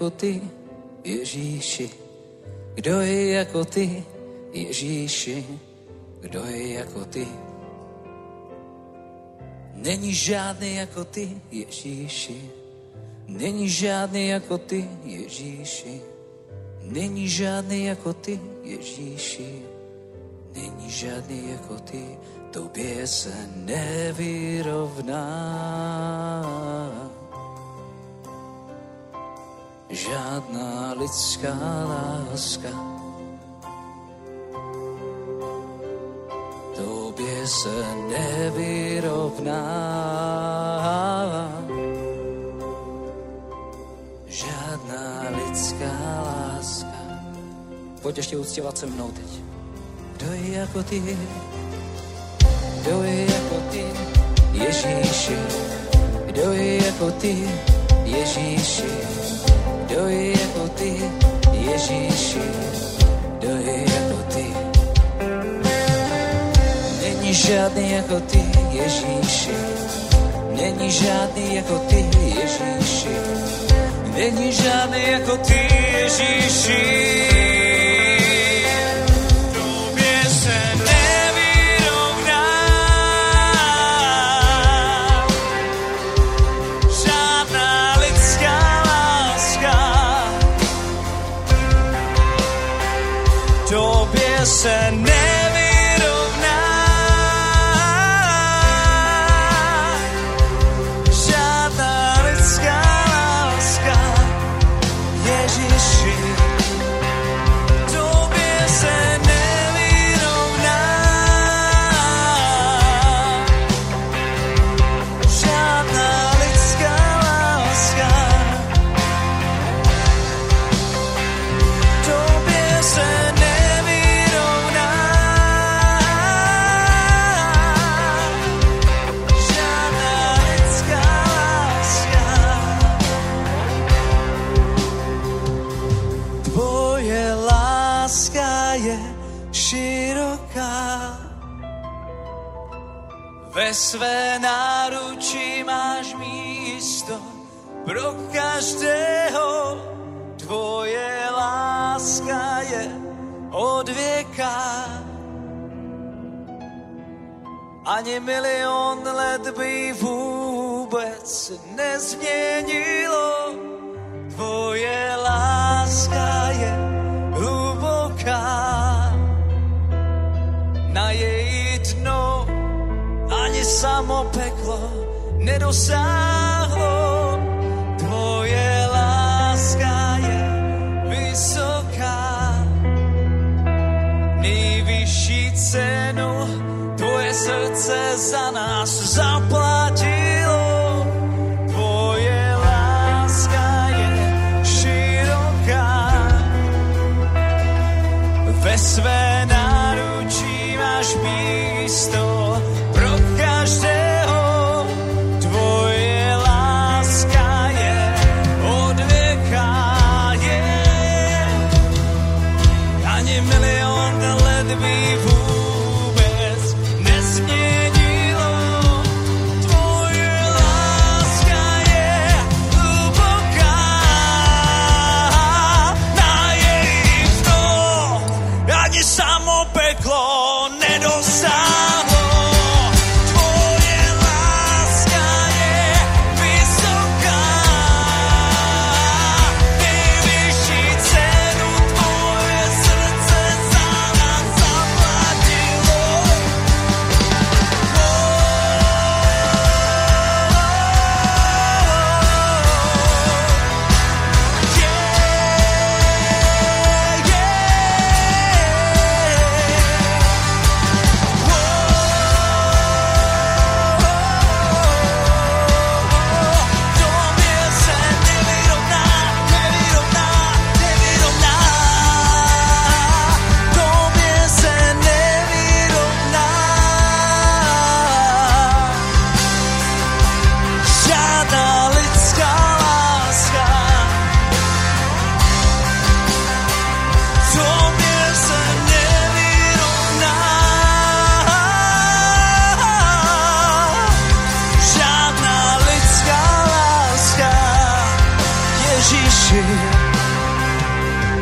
jako ty, Ježíši? Kdo je jako ty, Ježíši? Kdo je jako ty? Není žádný jako ty, Ježíši. Není žádný jako ty, Ježíši. Není žádný jako ty, Ježíši. Není žádný jako ty, tobě se nevyrovná. Žádná lidská láska tobě se nevyrovná. Žádná lidská láska. Pojď ještě uctívat se mnou teď. Kdo je jako ty? Kdo je jako ty? Ježíši. Kdo je jako ty? Ježíši. Kdo je jako ty? Ježíši. Kdo je jako ty? Není žádný jako ty, Ježíši. Není žádný jako ty, Ježíši. Není žádný jako ty, Ježíši. Tobě své náručí máš místo pro každého. Tvoje láska je od věka. Ani milion let by vůbec nezměnilo. Tvoje láska je hluboká. Na její samo peklo nedosáhlo. Tvoje láska je vysoká. Nejvyšší cenu tvoje srdce za nás zaplatilo.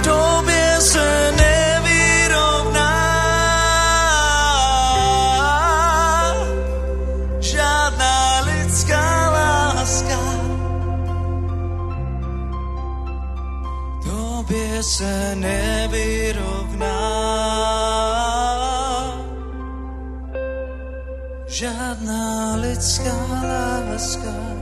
Tobě se žádná lidská. Tobě se žádná lidská láska.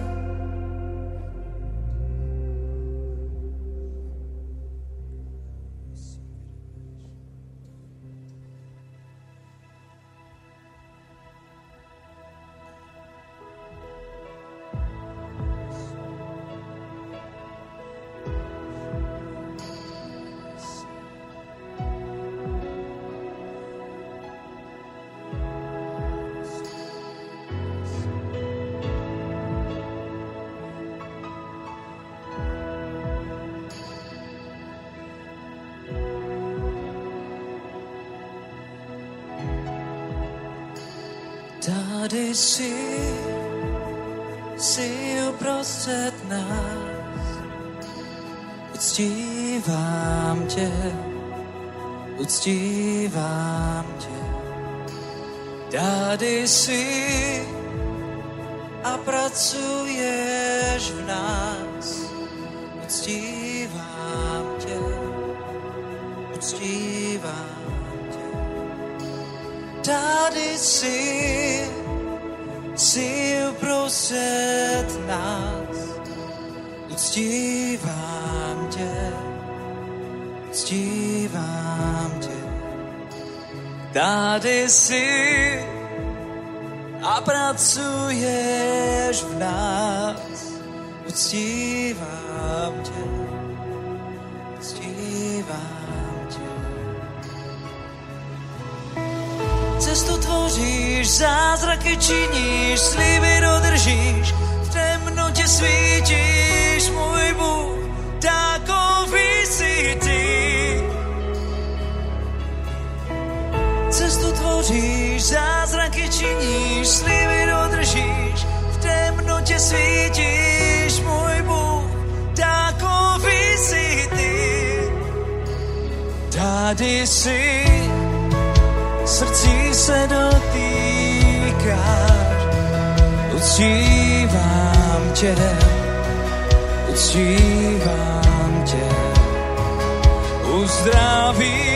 tady jsi a pracuješ v nás. Uctívám tě, uctívám tě. Cestu tvoříš, zázraky činíš, sliby dodržíš, v temnotě svítíš, můj Bůh. cestu tvoříš, zázraky činíš, sliby dodržíš, v temnotě svítíš, můj Bůh, takový jsi ty. Tady jsi, srdcí se dotýkáš, uctívám tě, uctívám tě, uzdravím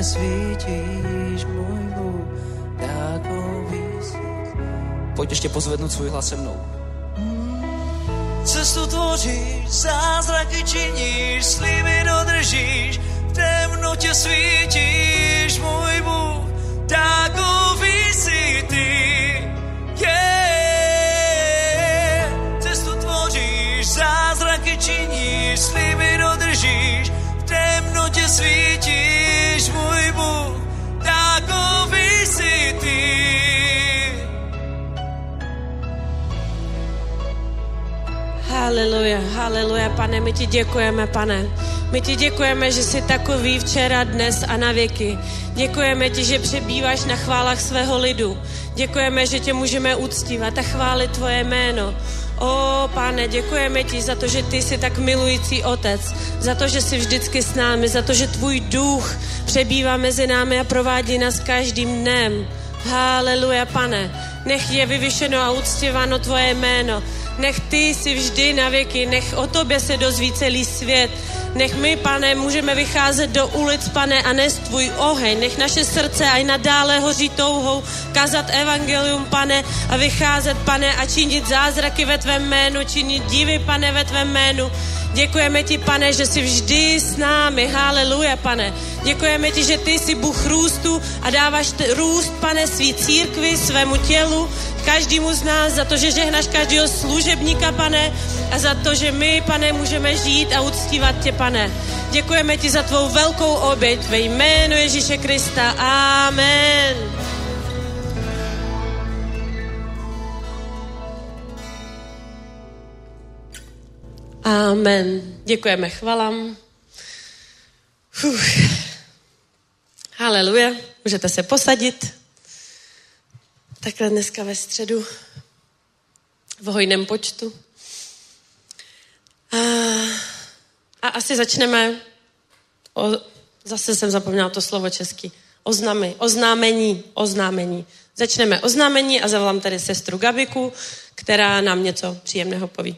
temnotě svítíš, můj Bůh, takový jsi. Pojď ještě pozvednout svůj hlas se mnou cestu tvoříš, zázraky činíš, sliby dodržíš, v temnotě svítíš, můj Bůh, takový jsi ty. Haleluja, haleluja, pane, my ti děkujeme, pane. My ti děkujeme, že jsi takový včera, dnes a na věky. Děkujeme ti, že přebýváš na chválách svého lidu. Děkujeme, že tě můžeme uctívat a chválit tvoje jméno. O, pane, děkujeme ti za to, že ty jsi tak milující otec, za to, že jsi vždycky s námi, za to, že tvůj duch přebývá mezi námi a provádí nás každým dnem. Haleluja, pane. Nech je vyvyšeno a uctíváno tvoje jméno. Nech ty jsi vždy na věky, nech o tobě se dozví celý svět. Nech my, pane, můžeme vycházet do ulic, pane, a nést tvůj oheň. Nech naše srdce aj nadále hoří touhou kazat evangelium, pane, a vycházet, pane, a činit zázraky ve tvém jménu, činit divy, pane, ve tvém jménu. Děkujeme ti, pane, že jsi vždy s námi. Haleluja, pane. Děkujeme ti, že ty jsi Bůh růstu a dáváš t- růst, pane, svý církvi, svému tělu, každému z nás, za to, že žehnáš každého služebníka, pane, a za to, že my, pane, můžeme žít a uctívat tě, pane. Děkujeme ti za tvou velkou oběť ve jménu Ježíše Krista. Amen. Amen. Děkujeme chvalám. Haleluja. Můžete se posadit. Takhle dneska ve středu v hojném počtu. A, asi začneme, o, zase jsem zapomněla to slovo česky, oznamy, oznámení, oznámení. Začneme oznámení a zavolám tady sestru Gabiku, která nám něco příjemného poví.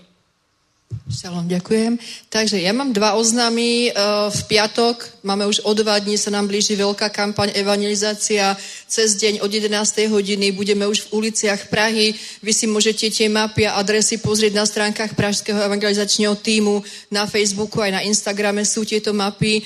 Šalom, ďakujem. Takže ja mám dva oznámy. V piatok máme už o dva dní, sa nám blíži veľká kampaň evangelizácia. Cez deň od 11. hodiny budeme už v uliciach Prahy. Vy si môžete tie mapy a adresy pozrieť na stránkach Pražského evangelizačního týmu. Na Facebooku aj na Instagrame sú tieto mapy.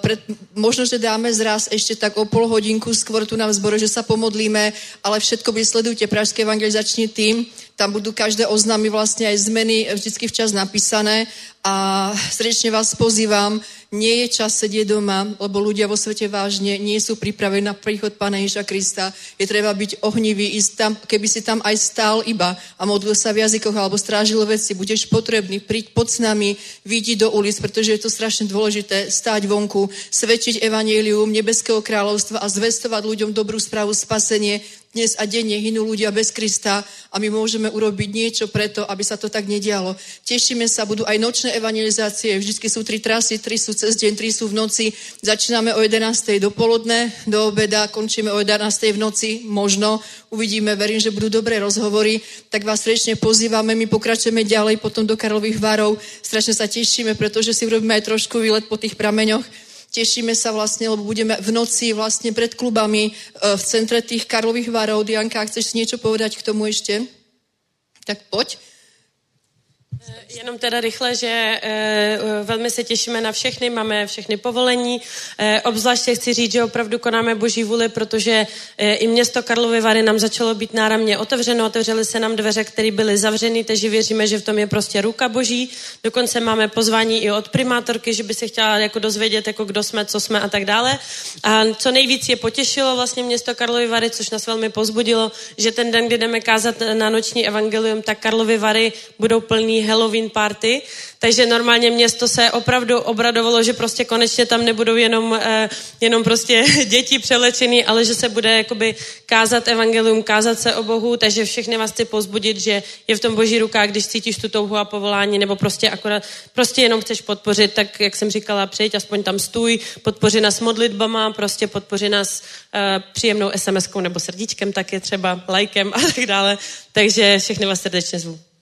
Pred, možno, že dáme zraz ešte tak o pol hodinku skôr tu na zbore, že sa pomodlíme, ale všetko vysledujte Pražský evangelizačný tým tam budú každé oznámy vlastne aj zmeny vždycky včas napísané. A srdečne vás pozývam, nie je čas sedieť doma, lebo ľudia vo svete vážne nie sú pripravení na príchod Pána Ježa Krista. Je treba byť ohnivý, ísť tam, keby si tam aj stál iba a modlil sa v jazykoch alebo strážil veci, budeš potrebný, príď pod s nami, vidí do ulic, pretože je to strašne dôležité stáť vonku, svedčiť evanielium nebeského kráľovstva a zvestovať ľuďom dobrú správu spasenie, dnes a denne hynú ľudia bez Krista a my môžeme urobiť niečo preto, aby sa to tak nedialo. Tešíme sa, budú aj nočné evangelizácie, vždycky sú tri trasy, tri sú cez deň, tri sú v noci. Začínáme o 11. do poludne, do obeda, končíme o 11. v noci, možno, uvidíme, verím, že budú dobré rozhovory, tak vás srdečne pozývame, my pokračujeme ďalej potom do Karlových varov, strašne sa tešíme, pretože si urobíme aj trošku výlet po tých prameňoch tešíme sa vlastne, lebo budeme v noci vlastne pred klubami v centre tých Karlových varov. Dianka, chceš si niečo povedať k tomu ešte? Tak poď. Jenom teda rychle, že e, velmi se těšíme na všechny, máme všechny povolení. E, obzvláště chci říct, že opravdu konáme boží vůli, protože i město Karlovy Vary nám začalo být náramně otevřeno, otevřely se nám dveře, které byly zavřeny, takže věříme, že v tom je prostě ruka boží. Dokonce máme pozvání i od primátorky, že by se chtěla jako dozvědět, jako kdo jsme, co jsme a tak dále. A co nejvíc je potěšilo vlastně město Karlovy Vary, což nás velmi pozbudilo, že ten den, kdy jdeme kázat na noční evangelium, tak Karlovy Vary budou plný Halloween party, takže normálně město se opravdu obradovalo, že prostě konečně tam nebudou jenom, eh, jenom prostě děti přelečený, ale že se bude jakoby kázat evangelium, kázat se o Bohu, takže všechny vás chci pozbudit, že je v tom boží rukách, když cítíš tu touhu a povolání, nebo prostě akorát, prostě jenom chceš podpořit, tak jak jsem říkala, přijď, aspoň tam stůj, podpoři nás modlitbama, prostě podpoři nás uh, příjemnou SMS-kou nebo srdíčkem taky třeba, lajkem a tak dále. Takže všechny vás srdečně zvu.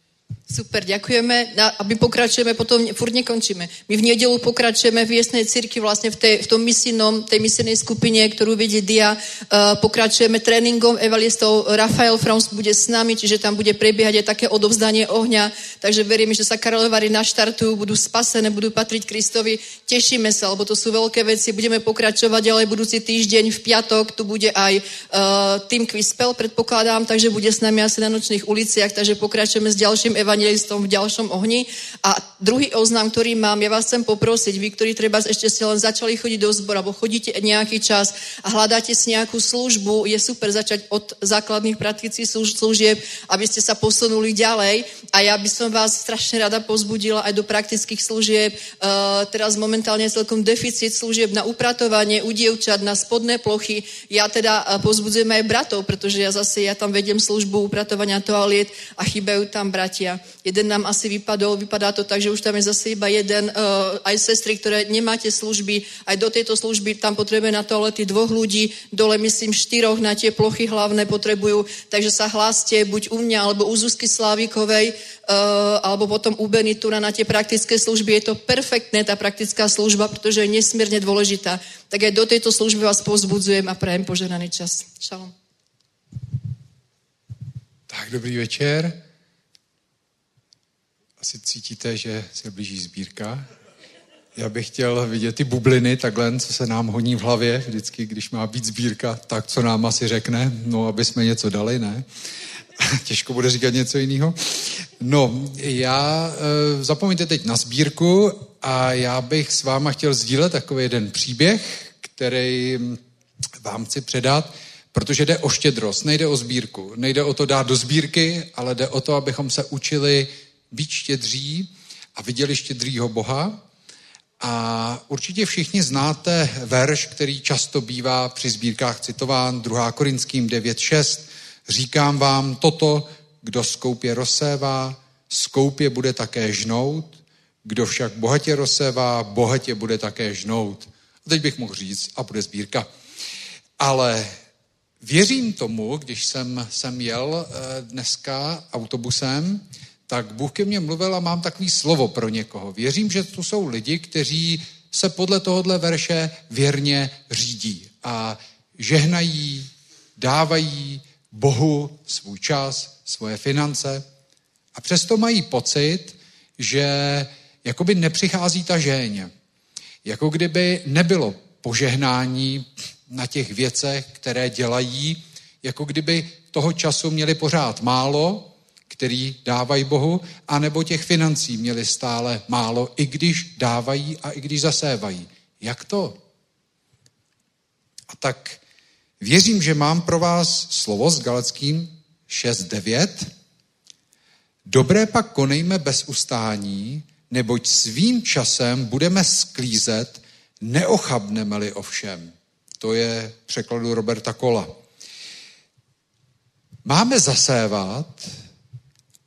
Super, ďakujeme. A pokračujeme, potom furt nekončíme. My v nedelu pokračujeme v Viesnej cirkvi, vlastne v, tej, v tom misijnom, tej misijnej skupine, ktorú vedie Dia. Uh, pokračujeme tréningom evangelistov. Rafael Frons bude s nami, čiže tam bude prebiehať aj také odovzdanie ohňa. Takže veríme, že sa Karolovary naštartujú, budú spasené, budú patriť Kristovi. Tešíme sa, lebo to sú veľké veci. Budeme pokračovať ďalej budúci týždeň v piatok. Tu bude aj uh, Tim Quispel, predpokladám, takže bude s nami asi na nočných uliciach, takže pokračujeme s ďalším evangelistom v ďalšom ohni. A druhý oznám, ktorý mám, ja vás chcem poprosiť, vy, ktorí treba ešte ste len začali chodiť do zbora, alebo chodíte nejaký čas a hľadáte si nejakú službu, je super začať od základných praktických služieb, aby ste sa posunuli ďalej. A ja by som vás strašne rada pozbudila aj do praktických služieb. Uh, teraz momentálne je celkom deficit služieb na upratovanie u dievčat, na spodné plochy. Ja teda pozbudzujem aj bratov, pretože ja zase ja tam vediem službu upratovania toaliet a chýbajú tam bratia. Jeden nám asi vypadol, vypadá to tak, že už tam je zase iba jeden, uh, aj sestry, ktoré nemáte služby, aj do tejto služby tam potrebujeme na toalety dvoch ľudí, dole myslím štyroch na tie plochy hlavné potrebujú, takže sa hláste buď u mňa, alebo u Zuzky Slávikovej, uh, alebo potom u Benitura na tie praktické služby. Je to perfektné, tá praktická služba, protože je nesmierne dôležitá. Tak aj do tejto služby vás pozbudzujem a prajem požehnaný čas. Šalom. Tak, dobrý večer. Asi cítíte, že se blíží sbírka. Já bych chtěl vidět ty bubliny takhle, co se nám honí v hlavě vždycky, když má být sbírka, tak co nám asi řekne, no aby jsme něco dali, ne? Těžko bude říkat něco jiného. No, já, e, zapomeňte teď na sbírku a já bych s váma chtěl sdílet takový jeden příběh, který vám chci předat, protože jde o štědrost, nejde o sbírku. Nejde o to dát do sbírky, ale jde o to, abychom se učili být štědří a viděli štědrýho Boha. A určitě všichni znáte verš, který často bývá při sbírkách citován, 2. Korinským 9.6. Říkám vám toto, kdo skoupě rozsévá, skoupě bude také žnout, kdo však bohatě rozsévá, bohatě bude také žnout. A teď bych mohl říct, a bude sbírka. Ale věřím tomu, když jsem, jsem jel dneska autobusem, tak Bůh ke mně mluvil a mám takový slovo pro někoho. Věřím, že tu jsou lidi, kteří se podle tohohle verše věrně řídí a žehnají, dávají Bohu svůj čas, svoje finance a přesto mají pocit, že jakoby nepřichází ta žeň. Jako kdyby nebylo požehnání na těch věcech, které dělají, jako kdyby toho času měli pořád málo, který dávají Bohu, anebo těch financí měli stále málo, i když dávají a i když zasévají. Jak to? A tak věřím, že mám pro vás slovo s Galeckým 6.9. Dobré pak konejme bez ustání, neboť svým časem budeme sklízet, neochabneme-li ovšem. To je překladu Roberta Kola. Máme zasévat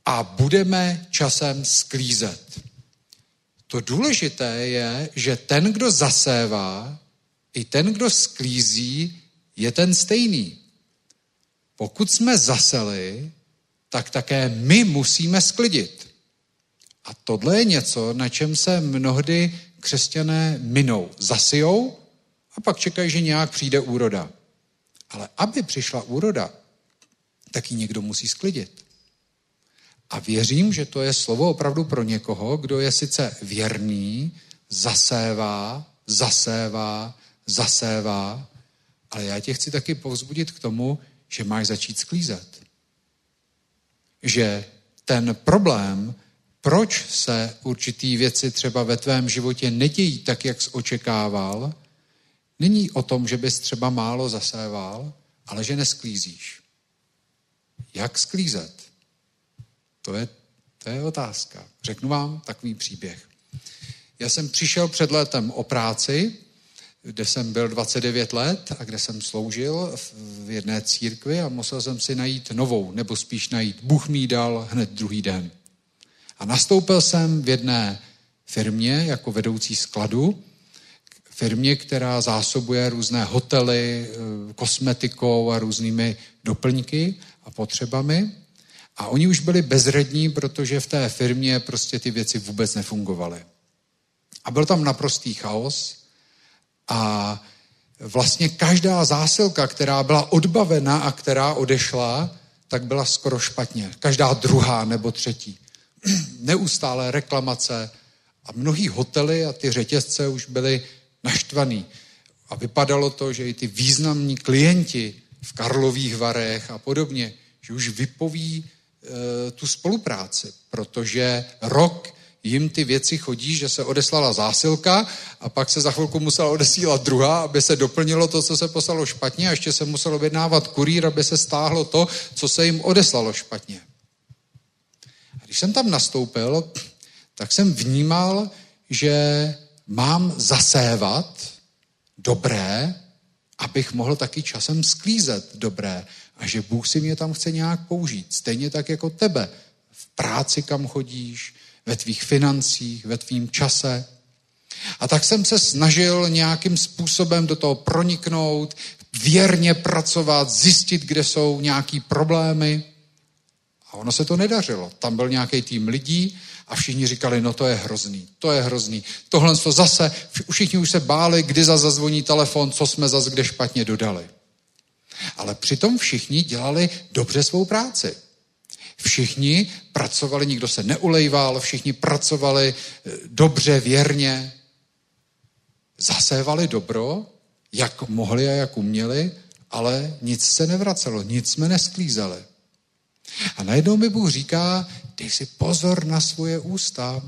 a budeme časem sklízet. To důležité je, že ten, kdo zasévá, i ten, kdo sklízí, je ten stejný. Pokud jsme zaseli, tak také my musíme sklidit. A tohle je něco, na čem se mnohdy křesťané minou. Zasijou a pak čekají, že nějak přijde úroda. Ale aby přišla úroda, tak ji někdo musí sklidit. A věřím, že to je slovo opravdu pro někoho, kdo je sice věrný, zasévá, zasévá, zasévá, ale já tě chci taky povzbudit k tomu, že máš začít sklízet. Že ten problém, proč se určitý věci třeba ve tvém životě nedějí tak, jak jsi očekával, není o tom, že bys třeba málo zaséval, ale že nesklízíš. Jak sklízet? To je, to je otázka. Řeknu vám takový příběh. Já jsem přišel před letem o práci, kde jsem byl 29 let a kde jsem sloužil v jedné církvi a musel jsem si najít novou, nebo spíš najít. Bůh mi dal hned druhý den. A nastoupil jsem v jedné firmě jako vedoucí skladu, firmě, která zásobuje různé hotely, eh, kosmetikou a různými doplňky a potřebami. A oni už byli bezrední, protože v té firmě prostě ty věci vůbec nefungovaly. A byl tam naprostý chaos a vlastně každá zásilka, která byla odbavena a která odešla, tak byla skoro špatně. Každá druhá nebo třetí. Neustále reklamace a mnohý hotely a ty řetězce už byly naštvaný. A vypadalo to, že i ty významní klienti v Karlových Varech a podobně, že už vypoví tu spolupráci, protože rok jim ty věci chodí, že se odeslala zásilka a pak se za chvilku musela odesílat druhá, aby se doplnilo to, co se poslalo špatně a ještě se muselo objednávat kurýr, aby se stáhlo to, co se jim odeslalo špatně. A když jsem tam nastoupil, tak jsem vnímal, že mám zasévat dobré, abych mohl taky časem sklízet dobré a že Bůh si mě tam chce nějak použít. Stejně tak jako tebe. V práci, kam chodíš, ve tvých financích, ve tvým čase. A tak jsem se snažil nějakým způsobem do toho proniknout, věrně pracovat, zjistit, kde jsou nějaký problémy. A ono se to nedařilo. Tam byl nějaký tým lidí a všichni říkali, no to je hrozný, to je hrozný. Tohle to zase, všichni už se báli, kdy za zazvoní telefon, co jsme zase kde špatně dodali. Ale přitom všichni dělali dobře svou práci. Všichni pracovali, nikdo se neulejval, všichni pracovali eh, dobře, věrně. Zasévali dobro, jak mohli a jak uměli, ale nic se nevracelo, nic jsme nesklízeli. A najednou mi Bůh říká, dej si pozor na svoje ústa.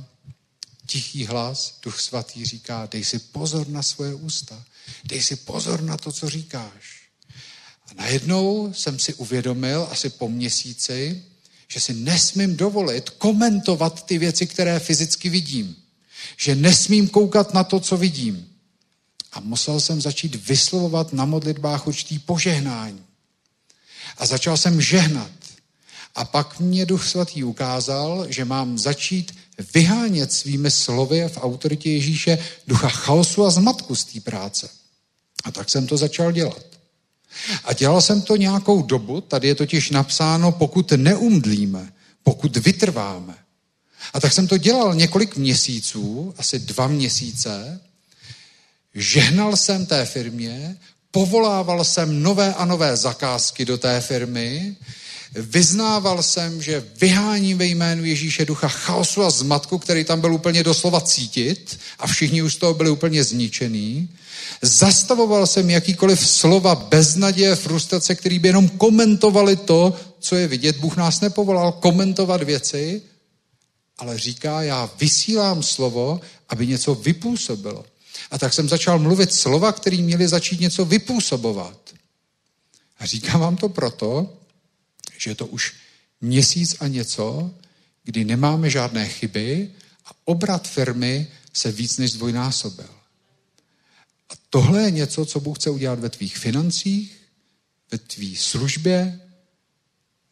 Tichý hlas, duch svatý říká, dej si pozor na svoje ústa. Dej si pozor na to, co říkáš. Najednou jsem si uvědomil, asi po měsíci, že si nesmím dovolit komentovat ty věci, které fyzicky vidím. Že nesmím koukat na to, co vidím. A musel jsem začít vyslovovat na modlitbách určitý požehnání. A začal jsem žehnat. A pak mě Duch Svatý ukázal, že mám začít vyhánět svými slovy v autoritě Ježíše ducha chaosu a zmatku z té práce. A tak jsem to začal dělat. A dělal jsem to nějakou dobu, tady je totiž napsáno, pokud neumdlíme, pokud vytrváme, A tak jsem to dělal několik měsíců, asi dva měsíce. Žehnal jsem té firmě, povolával jsem nové a nové zakázky do té firmy, vyznával jsem, že vyháním ve jménu Ježíše ducha chaosu a zmatku, který tam byl úplně doslova cítit a všichni už z toho byli úplně zničený. Zastavoval jsem jakýkoliv slova beznaděje, frustrace, který by jenom komentovali to, co je vidět. Bůh nás nepovolal komentovat věci, ale říká, já vysílám slovo, aby něco vypůsobilo. A tak jsem začal mluvit slova, které měly začít něco vypůsobovat. A říkám vám to proto, že je to už měsíc a něco, kdy nemáme žádné chyby a obrat firmy se víc než zdvojnásobil. Tohle je něco, co Bůh chce udělat ve tvých financích, ve tvý službě,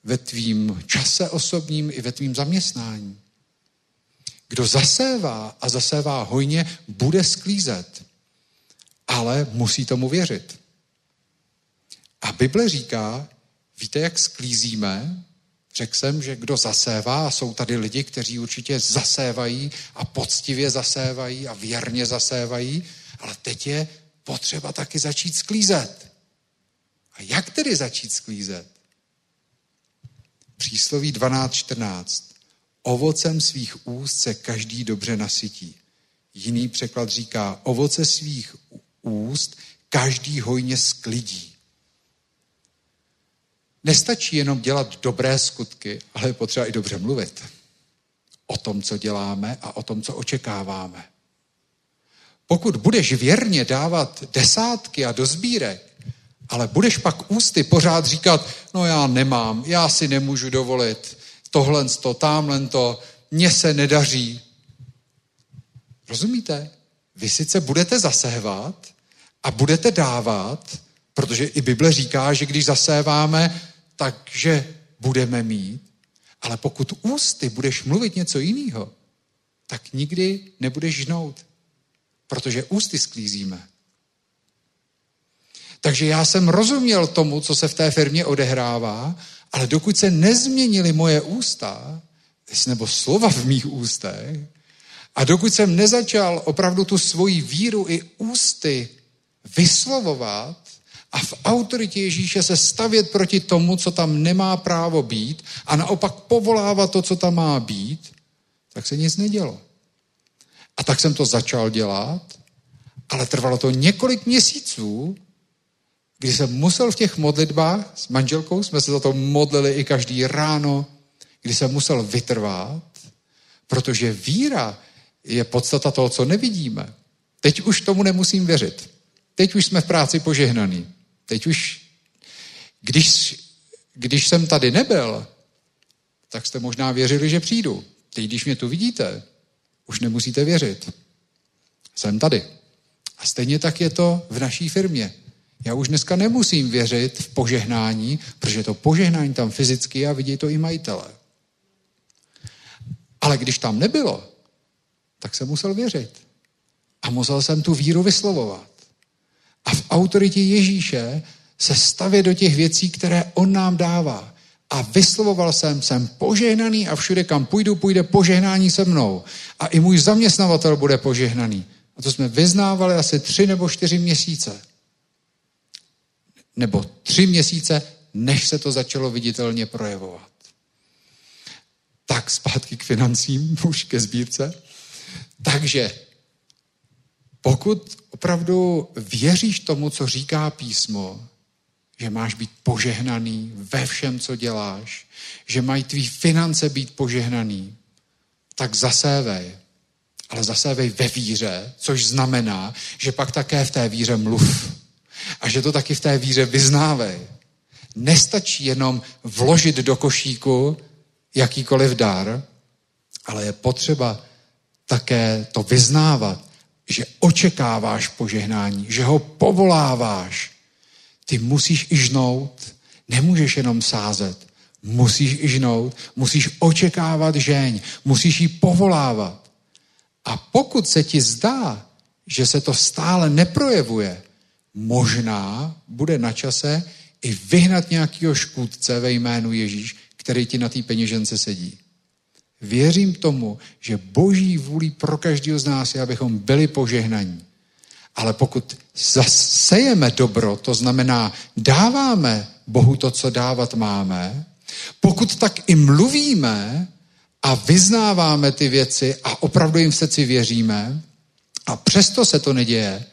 ve tvým čase osobním i ve tvým zaměstnání. Kdo zasévá a zasévá hojně, bude sklízet, ale musí tomu věřit. A Bible říká, víte, jak sklízíme? Řekl jsem, že kdo zasévá, a jsou tady lidi, kteří určitě zasévají a poctivě zasévají a věrně zasévají, ale teď je potřeba taky začít sklízet. A jak tedy začít sklízet? Přísloví 12.14. Ovocem svých úst se každý dobře nasytí. Jiný překlad říká, ovoce svých úst každý hojně sklidí. Nestačí jenom dělat dobré skutky, ale je potřeba i dobře mluvit o tom, co děláme a o tom, co očekáváme. Pokud budeš věrně dávat desátky a do sbírek, ale budeš pak ústy pořád říkat, no já nemám, já si nemůžu dovolit tohle, to, tamhle to, mně se nedaří. Rozumíte? Vy sice budete zasévat a budete dávat, protože i Bible říká, že když zaséváme, takže budeme mít, ale pokud ústy budeš mluvit něco jiného, tak nikdy nebudeš žnout protože ústy sklízíme. Takže já jsem rozuměl tomu, co se v té firmě odehrává, ale dokud se nezměnily moje ústa, nebo slova v mých ústech, a dokud jsem nezačal opravdu tu svoji víru i ústy vyslovovat a v autoritě Ježíše se stavět proti tomu, co tam nemá právo být a naopak povolávat to, co tam má být, tak se nic nedělo. A tak jsem to začal dělat, ale trvalo to několik měsíců, kdy jsem musel v těch modlitbách s manželkou, jsme se za to modlili i každý ráno, kdy jsem musel vytrvat, protože víra je podstata toho, co nevidíme. Teď už tomu nemusím věřit. Teď už jsme v práci požehnaný. Teď už, když, když jsem tady nebyl, tak jste možná věřili, že přijdu. Teď, když mě tu vidíte, už nemusíte věřit. Jsem tady. A stejně tak je to v naší firmě. Já už dneska nemusím věřit v požehnání, protože to požehnání tam fyzicky a vidí to i majitele. Ale když tam nebylo, tak jsem musel věřit. A musel jsem tu víru vyslovovat. A v autoritě Ježíše se stavět do těch věcí, které on nám dává a vyslovoval jsem, jsem požehnaný a všude, kam půjdu, půjde požehnání se mnou. A i můj zaměstnavatel bude požehnaný. A to jsme vyznávali asi tři nebo čtyři měsíce. Nebo tři měsíce, než se to začalo viditelně projevovat. Tak zpátky k financím, už ke sbírce. Takže pokud opravdu věříš tomu, co říká písmo, že máš být požehnaný ve všem, co děláš, že mají tvý finance být požehnaný, tak zasévej. Ale zasévej ve víře, což znamená, že pak také v té víře mluv. A že to taky v té víře vyznávej. Nestačí jenom vložit do košíku jakýkoliv dar, ale je potřeba také to vyznávat, že očekáváš požehnání, že ho povoláváš, ty musíš i žnout, nemůžeš jenom sázet. Musíš i žnout, musíš očekávat žeň, musíš ji povolávat. A pokud se ti zdá, že se to stále neprojevuje, možná bude na čase i vyhnat nějakého škůdce ve jménu Ježíš, který ti na té peněžence sedí. Věřím tomu, že boží vůli pro každého z nás je, abychom byli požehnaní. Ale pokud zasejeme dobro, to znamená dáváme Bohu to, co dávat máme, pokud tak i mluvíme a vyznáváme ty věci a opravdu jim v srdci věříme a přesto se to neděje,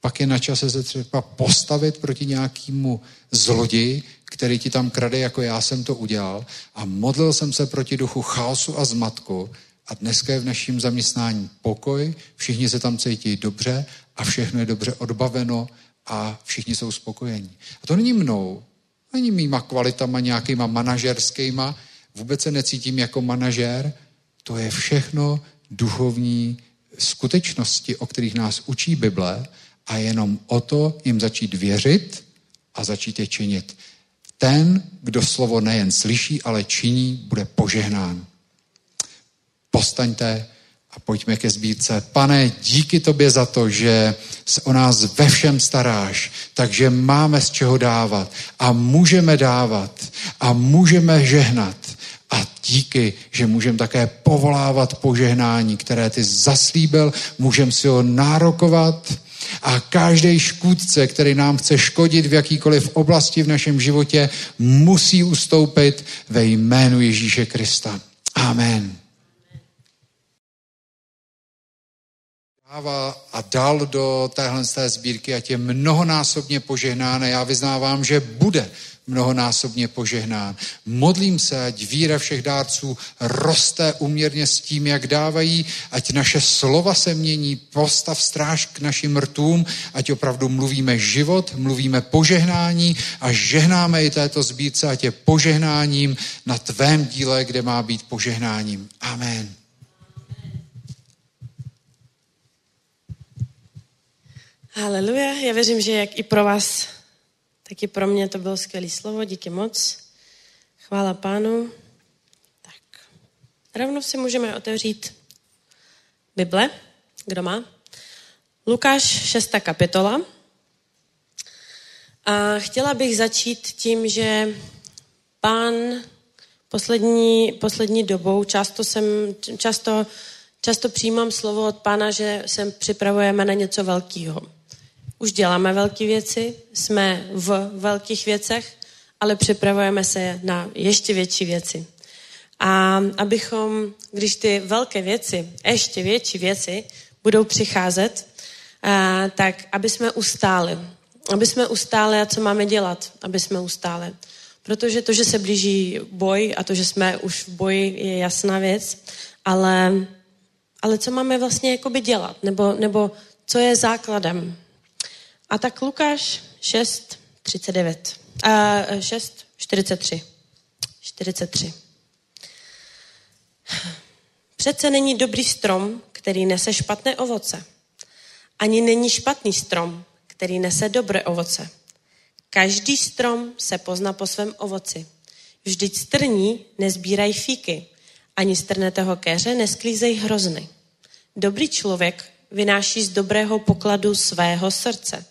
pak je na čase se třeba postavit proti nějakému zloději, který ti tam krade, jako já jsem to udělal a modlil jsem se proti duchu chaosu a zmatku. A dneska je v našem zaměstnání pokoj, všichni se tam cítí dobře a všechno je dobře odbaveno a všichni jsou spokojení. A to není mnou, není mýma kvalitama nějakýma manažerskýma, vůbec se necítím jako manažer, to je všechno duchovní skutečnosti, o kterých nás učí Bible a jenom o to jim začít věřit a začít je činit. Ten, kdo slovo nejen slyší, ale činí, bude požehnán. Postaňte a pojďme ke sbírce. Pane, díky tobě za to, že se o nás ve všem staráš, takže máme z čeho dávat a můžeme dávat a můžeme žehnat. A díky, že můžeme také povolávat požehnání, které ty zaslíbil, můžeme si ho nárokovat a každý škůdce, který nám chce škodit v jakýkoliv oblasti v našem životě, musí ustoupit ve jménu Ježíše Krista. Amen. A dal do téhle sbírky a tě mnohonásobně požehnán a já vyznávám, že bude mnohonásobně požehnán. Modlím se, ať víra všech dárců roste uměrně s tím, jak dávají, ať naše slova se mění, postav stráž k našim rtům, ať opravdu mluvíme život, mluvíme požehnání a žehnáme i této zbídce, ať je požehnáním na tvém díle, kde má být požehnáním. Amen. Haleluja. Já věřím, že jak i pro vás Taky pro mě to bylo skvělé slovo, díky moc. Chvála pánu. Tak, rovnou si můžeme otevřít Bible. Kdo má? Lukáš 6. kapitola. A chtěla bych začít tím, že pán poslední, poslední dobou, často, jsem, často, často přijímám slovo od pána, že se připravujeme na něco velkého. Už děláme velké věci, jsme v velkých věcech, ale připravujeme se na ještě větší věci. A abychom, když ty velké věci, ještě větší věci budou přicházet, tak aby jsme ustáli. Aby jsme ustáli a co máme dělat, aby jsme ustáli. Protože to, že se blíží boj a to, že jsme už v boji, je jasná věc, ale, ale co máme vlastně jakoby dělat, nebo, nebo co je základem a tak Lukáš 6, 39. A 6, 43. 43. Přece není dobrý strom, který nese špatné ovoce. Ani není špatný strom, který nese dobré ovoce. Každý strom se pozná po svém ovoci. Vždyť strní nezbírají fíky, ani strnetého keře nesklízej hrozny. Dobrý člověk vynáší z dobrého pokladu svého srdce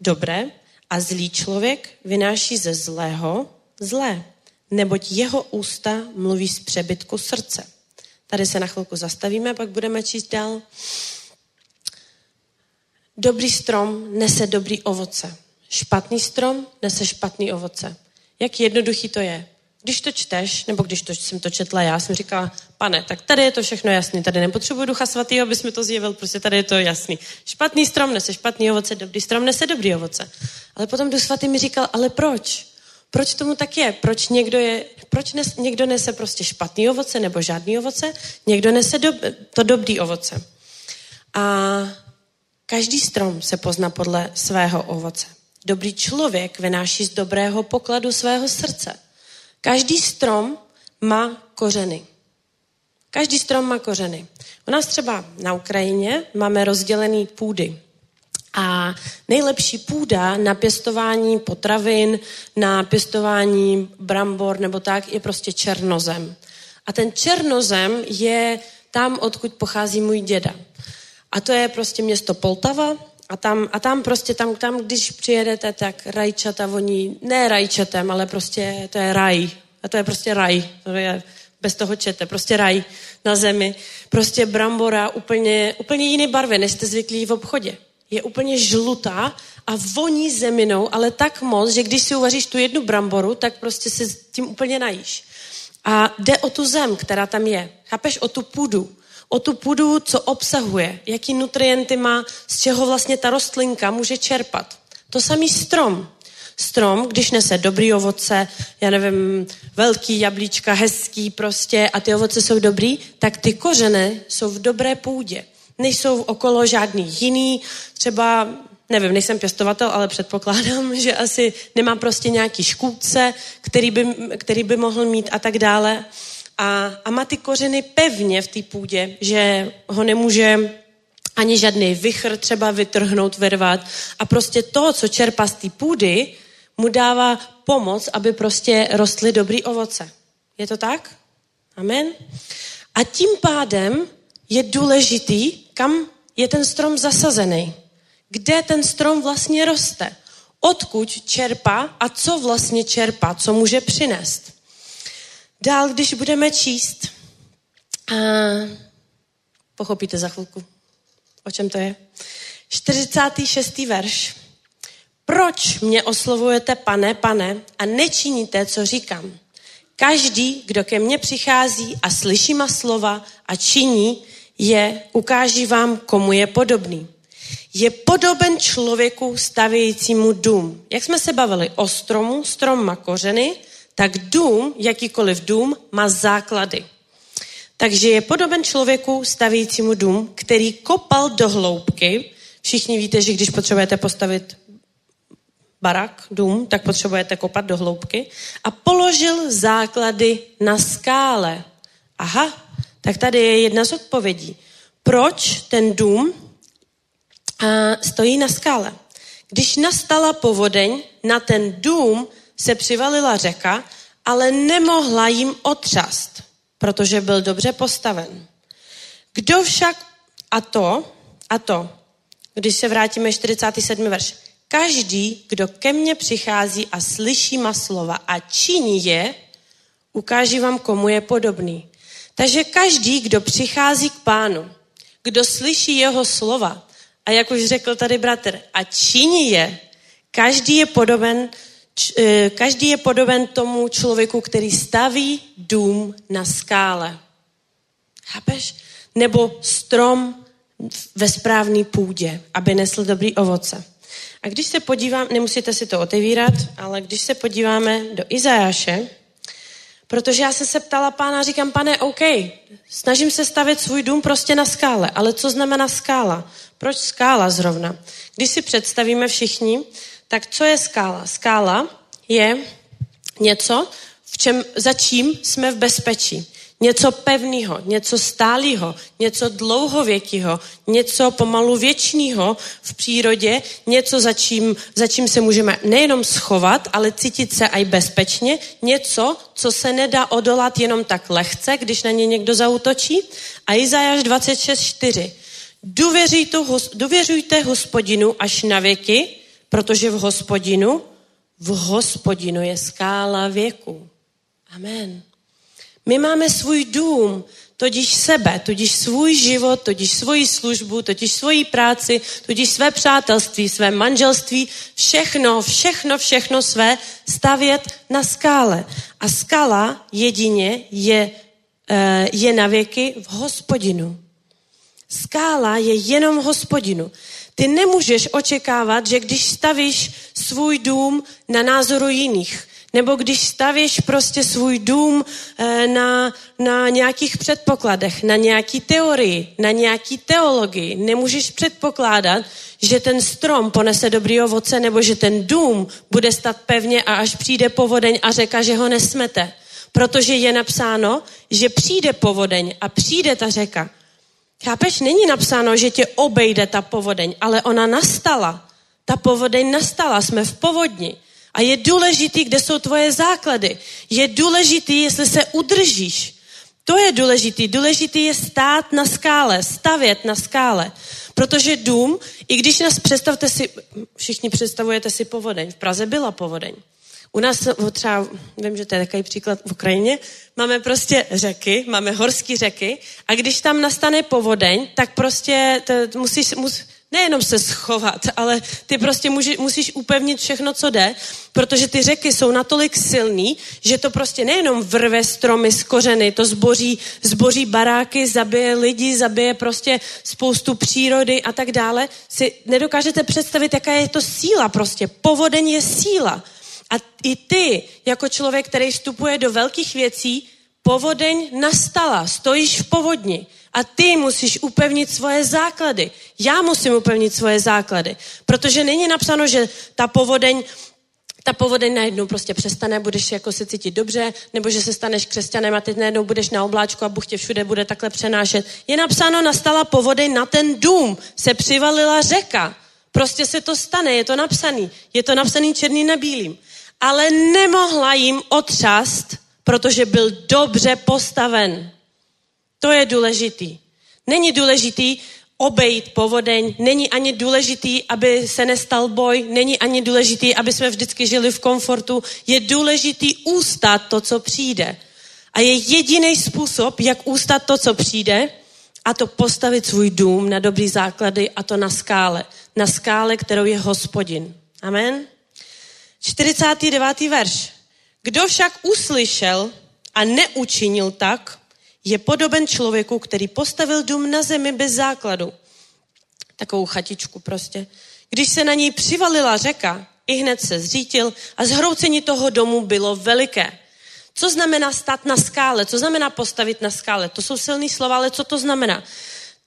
dobré a zlý člověk vynáší ze zlého zlé, neboť jeho ústa mluví z přebytku srdce. Tady se na chvilku zastavíme, pak budeme číst dál. Dobrý strom nese dobrý ovoce. Špatný strom nese špatný ovoce. Jak jednoduchý to je když to čteš, nebo když to, jsem to četla já, jsem říkala, pane, tak tady je to všechno jasný, tady nepotřebuji ducha svatého, abys mi to zjevil, prostě tady je to jasný. Špatný strom nese špatný ovoce, dobrý strom nese dobrý ovoce. Ale potom duch svatý mi říkal, ale proč? Proč tomu tak je? Proč někdo, je, proč nes, někdo nese prostě špatný ovoce nebo žádný ovoce, někdo nese do, to dobrý ovoce. A každý strom se pozná podle svého ovoce. Dobrý člověk vynáší z dobrého pokladu svého srdce. Každý strom má kořeny. Každý strom má kořeny. U nás třeba na Ukrajině máme rozdělený půdy. A nejlepší půda na pěstování potravin, na pěstování brambor nebo tak je prostě černozem. A ten černozem je tam, odkud pochází můj děda. A to je prostě město Poltava, a tam, a tam prostě, tam, tam, když přijedete, tak rajčata voní, ne rajčatem, ale prostě to je raj. A to je prostě raj. To je bez toho čete, prostě raj na zemi, prostě brambora úplně, úplně jiné barvy, než jste zvyklí v obchodě. Je úplně žlutá a voní zeminou, ale tak moc, že když si uvaříš tu jednu bramboru, tak prostě si tím úplně najíš. A jde o tu zem, která tam je. Chápeš? O tu půdu. O tu půdu, co obsahuje, jaký nutrienty má, z čeho vlastně ta rostlinka může čerpat. To samý strom. Strom, když nese dobrý ovoce, já nevím, velký jablíčka, hezký prostě a ty ovoce jsou dobrý, tak ty kořeny jsou v dobré půdě. Nejsou okolo žádný jiný, třeba nevím, nejsem pěstovatel, ale předpokládám, že asi nemá prostě nějaký škůdce, který by, který by mohl mít a tak dále. A, a má ty kořeny pevně v té půdě, že ho nemůže ani žádný vychr třeba vytrhnout, vyrvat. A prostě to, co čerpá z té půdy, mu dává pomoc, aby prostě rostly dobrý ovoce. Je to tak? Amen? A tím pádem je důležitý, kam je ten strom zasazený kde ten strom vlastně roste, odkud čerpá a co vlastně čerpá, co může přinést. Dál, když budeme číst, a pochopíte za chvilku, o čem to je. 46. verš. Proč mě oslovujete pane, pane a nečiníte, co říkám? Každý, kdo ke mně přichází a slyší má slova a činí je, ukáží vám, komu je podobný je podoben člověku stavějícímu dům. Jak jsme se bavili o stromu, strom má kořeny, tak dům, jakýkoliv dům, má základy. Takže je podoben člověku stavějícímu dům, který kopal do hloubky. Všichni víte, že když potřebujete postavit barak, dům, tak potřebujete kopat do hloubky. A položil základy na skále. Aha, tak tady je jedna z odpovědí. Proč ten dům stojí na skále. Když nastala povodeň, na ten dům se přivalila řeka, ale nemohla jim otřast, protože byl dobře postaven. Kdo však, a to, a to, když se vrátíme 47. verš, každý, kdo ke mně přichází a slyší má slova a činí je, ukáží vám, komu je podobný. Takže každý, kdo přichází k pánu, kdo slyší jeho slova a jak už řekl tady bratr, a činí je, každý je podoben, každý je podoben tomu člověku, který staví dům na skále. Chápeš? Nebo strom ve správné půdě, aby nesl dobrý ovoce. A když se podívám, nemusíte si to otevírat, ale když se podíváme do Izajáše, protože já jsem se ptala pána, říkám, pane, OK, snažím se stavit svůj dům prostě na skále, ale co znamená skála? Proč skála zrovna? Když si představíme všichni, tak co je skála? Skála je něco, v čem, za čím jsme v bezpečí. Něco pevného, něco stálého, něco dlouhověkého, něco pomalu věčného v přírodě, něco, za čím, za čím se můžeme nejenom schovat, ale cítit se i bezpečně, něco, co se nedá odolat jenom tak lehce, když na ně někdo zautočí. A Izajáš 26.4. Důvěřujte hospodinu až na věky, protože v hospodinu, v hospodinu je skála věku. Amen. My máme svůj dům, tudíž sebe, tudíž svůj život, tudíž svoji službu, tudíž svoji práci, tudíž své přátelství, své manželství, všechno, všechno, všechno své stavět na skále. A skala jedině je, eh, je na věky v hospodinu. Skála je jenom hospodinu. Ty nemůžeš očekávat, že když stavíš svůj dům na názoru jiných, nebo když stavíš prostě svůj dům eh, na, na nějakých předpokladech, na nějaký teorii, na nějaký teologii, nemůžeš předpokládat, že ten strom ponese dobrý ovoce, nebo že ten dům bude stát pevně a až přijde povodeň a řeka, že ho nesmete. Protože je napsáno, že přijde povodeň a přijde ta řeka Chápeš, není napsáno, že tě obejde ta povodeň, ale ona nastala. Ta povodeň nastala, jsme v povodni. A je důležitý, kde jsou tvoje základy. Je důležitý, jestli se udržíš. To je důležitý. Důležitý je stát na skále, stavět na skále. Protože dům, i když nás představte si, všichni představujete si povodeň. V Praze byla povodeň. U nás třeba, vím, že to je takový příklad v Ukrajině, máme prostě řeky, máme horské řeky a když tam nastane povodeň, tak prostě to musíš, mus, nejenom se schovat, ale ty prostě může, musíš upevnit všechno, co jde, protože ty řeky jsou natolik silný, že to prostě nejenom vrve stromy z kořeny, to zboří, zboří baráky, zabije lidi, zabije prostě spoustu přírody a tak dále. Si nedokážete představit, jaká je to síla prostě. Povodeň je síla. A i ty, jako člověk, který vstupuje do velkých věcí, povodeň nastala, stojíš v povodni a ty musíš upevnit svoje základy. Já musím upevnit svoje základy, protože není napsáno, že ta povodeň ta povodeň najednou prostě přestane, budeš jako se cítit dobře, nebo že se staneš křesťanem a teď najednou budeš na obláčku a Bůh tě všude bude takhle přenášet. Je napsáno, nastala povodeň na ten dům, se přivalila řeka. Prostě se to stane, je to napsaný. Je to napsaný černý na bílým. Ale nemohla jim otřást, protože byl dobře postaven. To je důležitý. Není důležitý obejít povodeň, není ani důležitý, aby se nestal boj, není ani důležitý, aby jsme vždycky žili v komfortu. Je důležitý ústat to, co přijde. A je jediný způsob, jak ústat to, co přijde, a to postavit svůj dům na dobrý základy a to na skále. Na skále, kterou je hospodin. Amen. 49. verš. Kdo však uslyšel a neučinil tak, je podoben člověku, který postavil dům na zemi bez základu. Takovou chatičku prostě. Když se na něj přivalila řeka, i hned se zřítil a zhroucení toho domu bylo veliké. Co znamená stát na skále? Co znamená postavit na skále? To jsou silné slova, ale co to znamená?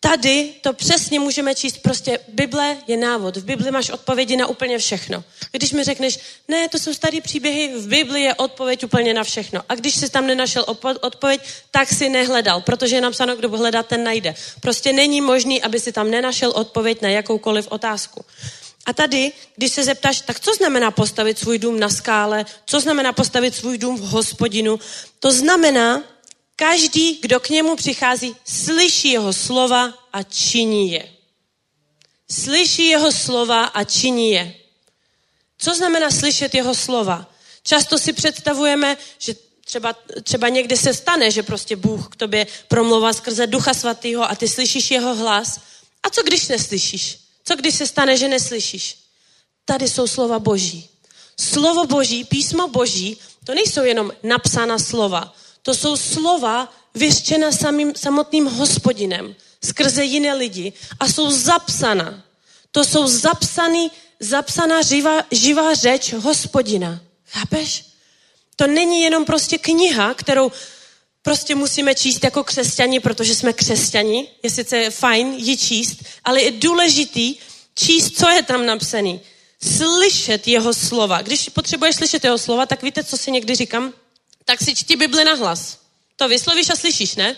Tady to přesně můžeme číst, prostě Bible je návod. V Bibli máš odpovědi na úplně všechno. Když mi řekneš, ne, to jsou staré příběhy, v Bibli je odpověď úplně na všechno. A když jsi tam nenašel odpověď, tak si nehledal, protože je napsáno, kdo hledá, ten najde. Prostě není možný, aby si tam nenašel odpověď na jakoukoliv otázku. A tady, když se zeptáš, tak co znamená postavit svůj dům na skále, co znamená postavit svůj dům v hospodinu, to znamená, Každý, kdo k němu přichází, slyší jeho slova a činí je. Slyší jeho slova a činí je. Co znamená slyšet jeho slova? Často si představujeme, že třeba, třeba někdy se stane, že prostě Bůh k tobě promlouvá skrze Ducha Svatého a ty slyšíš jeho hlas. A co když neslyšíš? Co když se stane, že neslyšíš? Tady jsou slova Boží. Slovo Boží, písmo Boží, to nejsou jenom napsána slova. To jsou slova vyřčena samým, samotným hospodinem skrze jiné lidi a jsou zapsaná. To jsou zapsaný, zapsaná živá, živá řeč hospodina. Chápeš? To není jenom prostě kniha, kterou prostě musíme číst jako křesťani, protože jsme křesťani. Je sice fajn ji číst, ale je důležitý číst, co je tam napsaný. Slyšet jeho slova. Když potřebuješ slyšet jeho slova, tak víte, co si někdy říkám? Tak si čti Bibli na hlas. To vyslovíš a slyšíš, ne?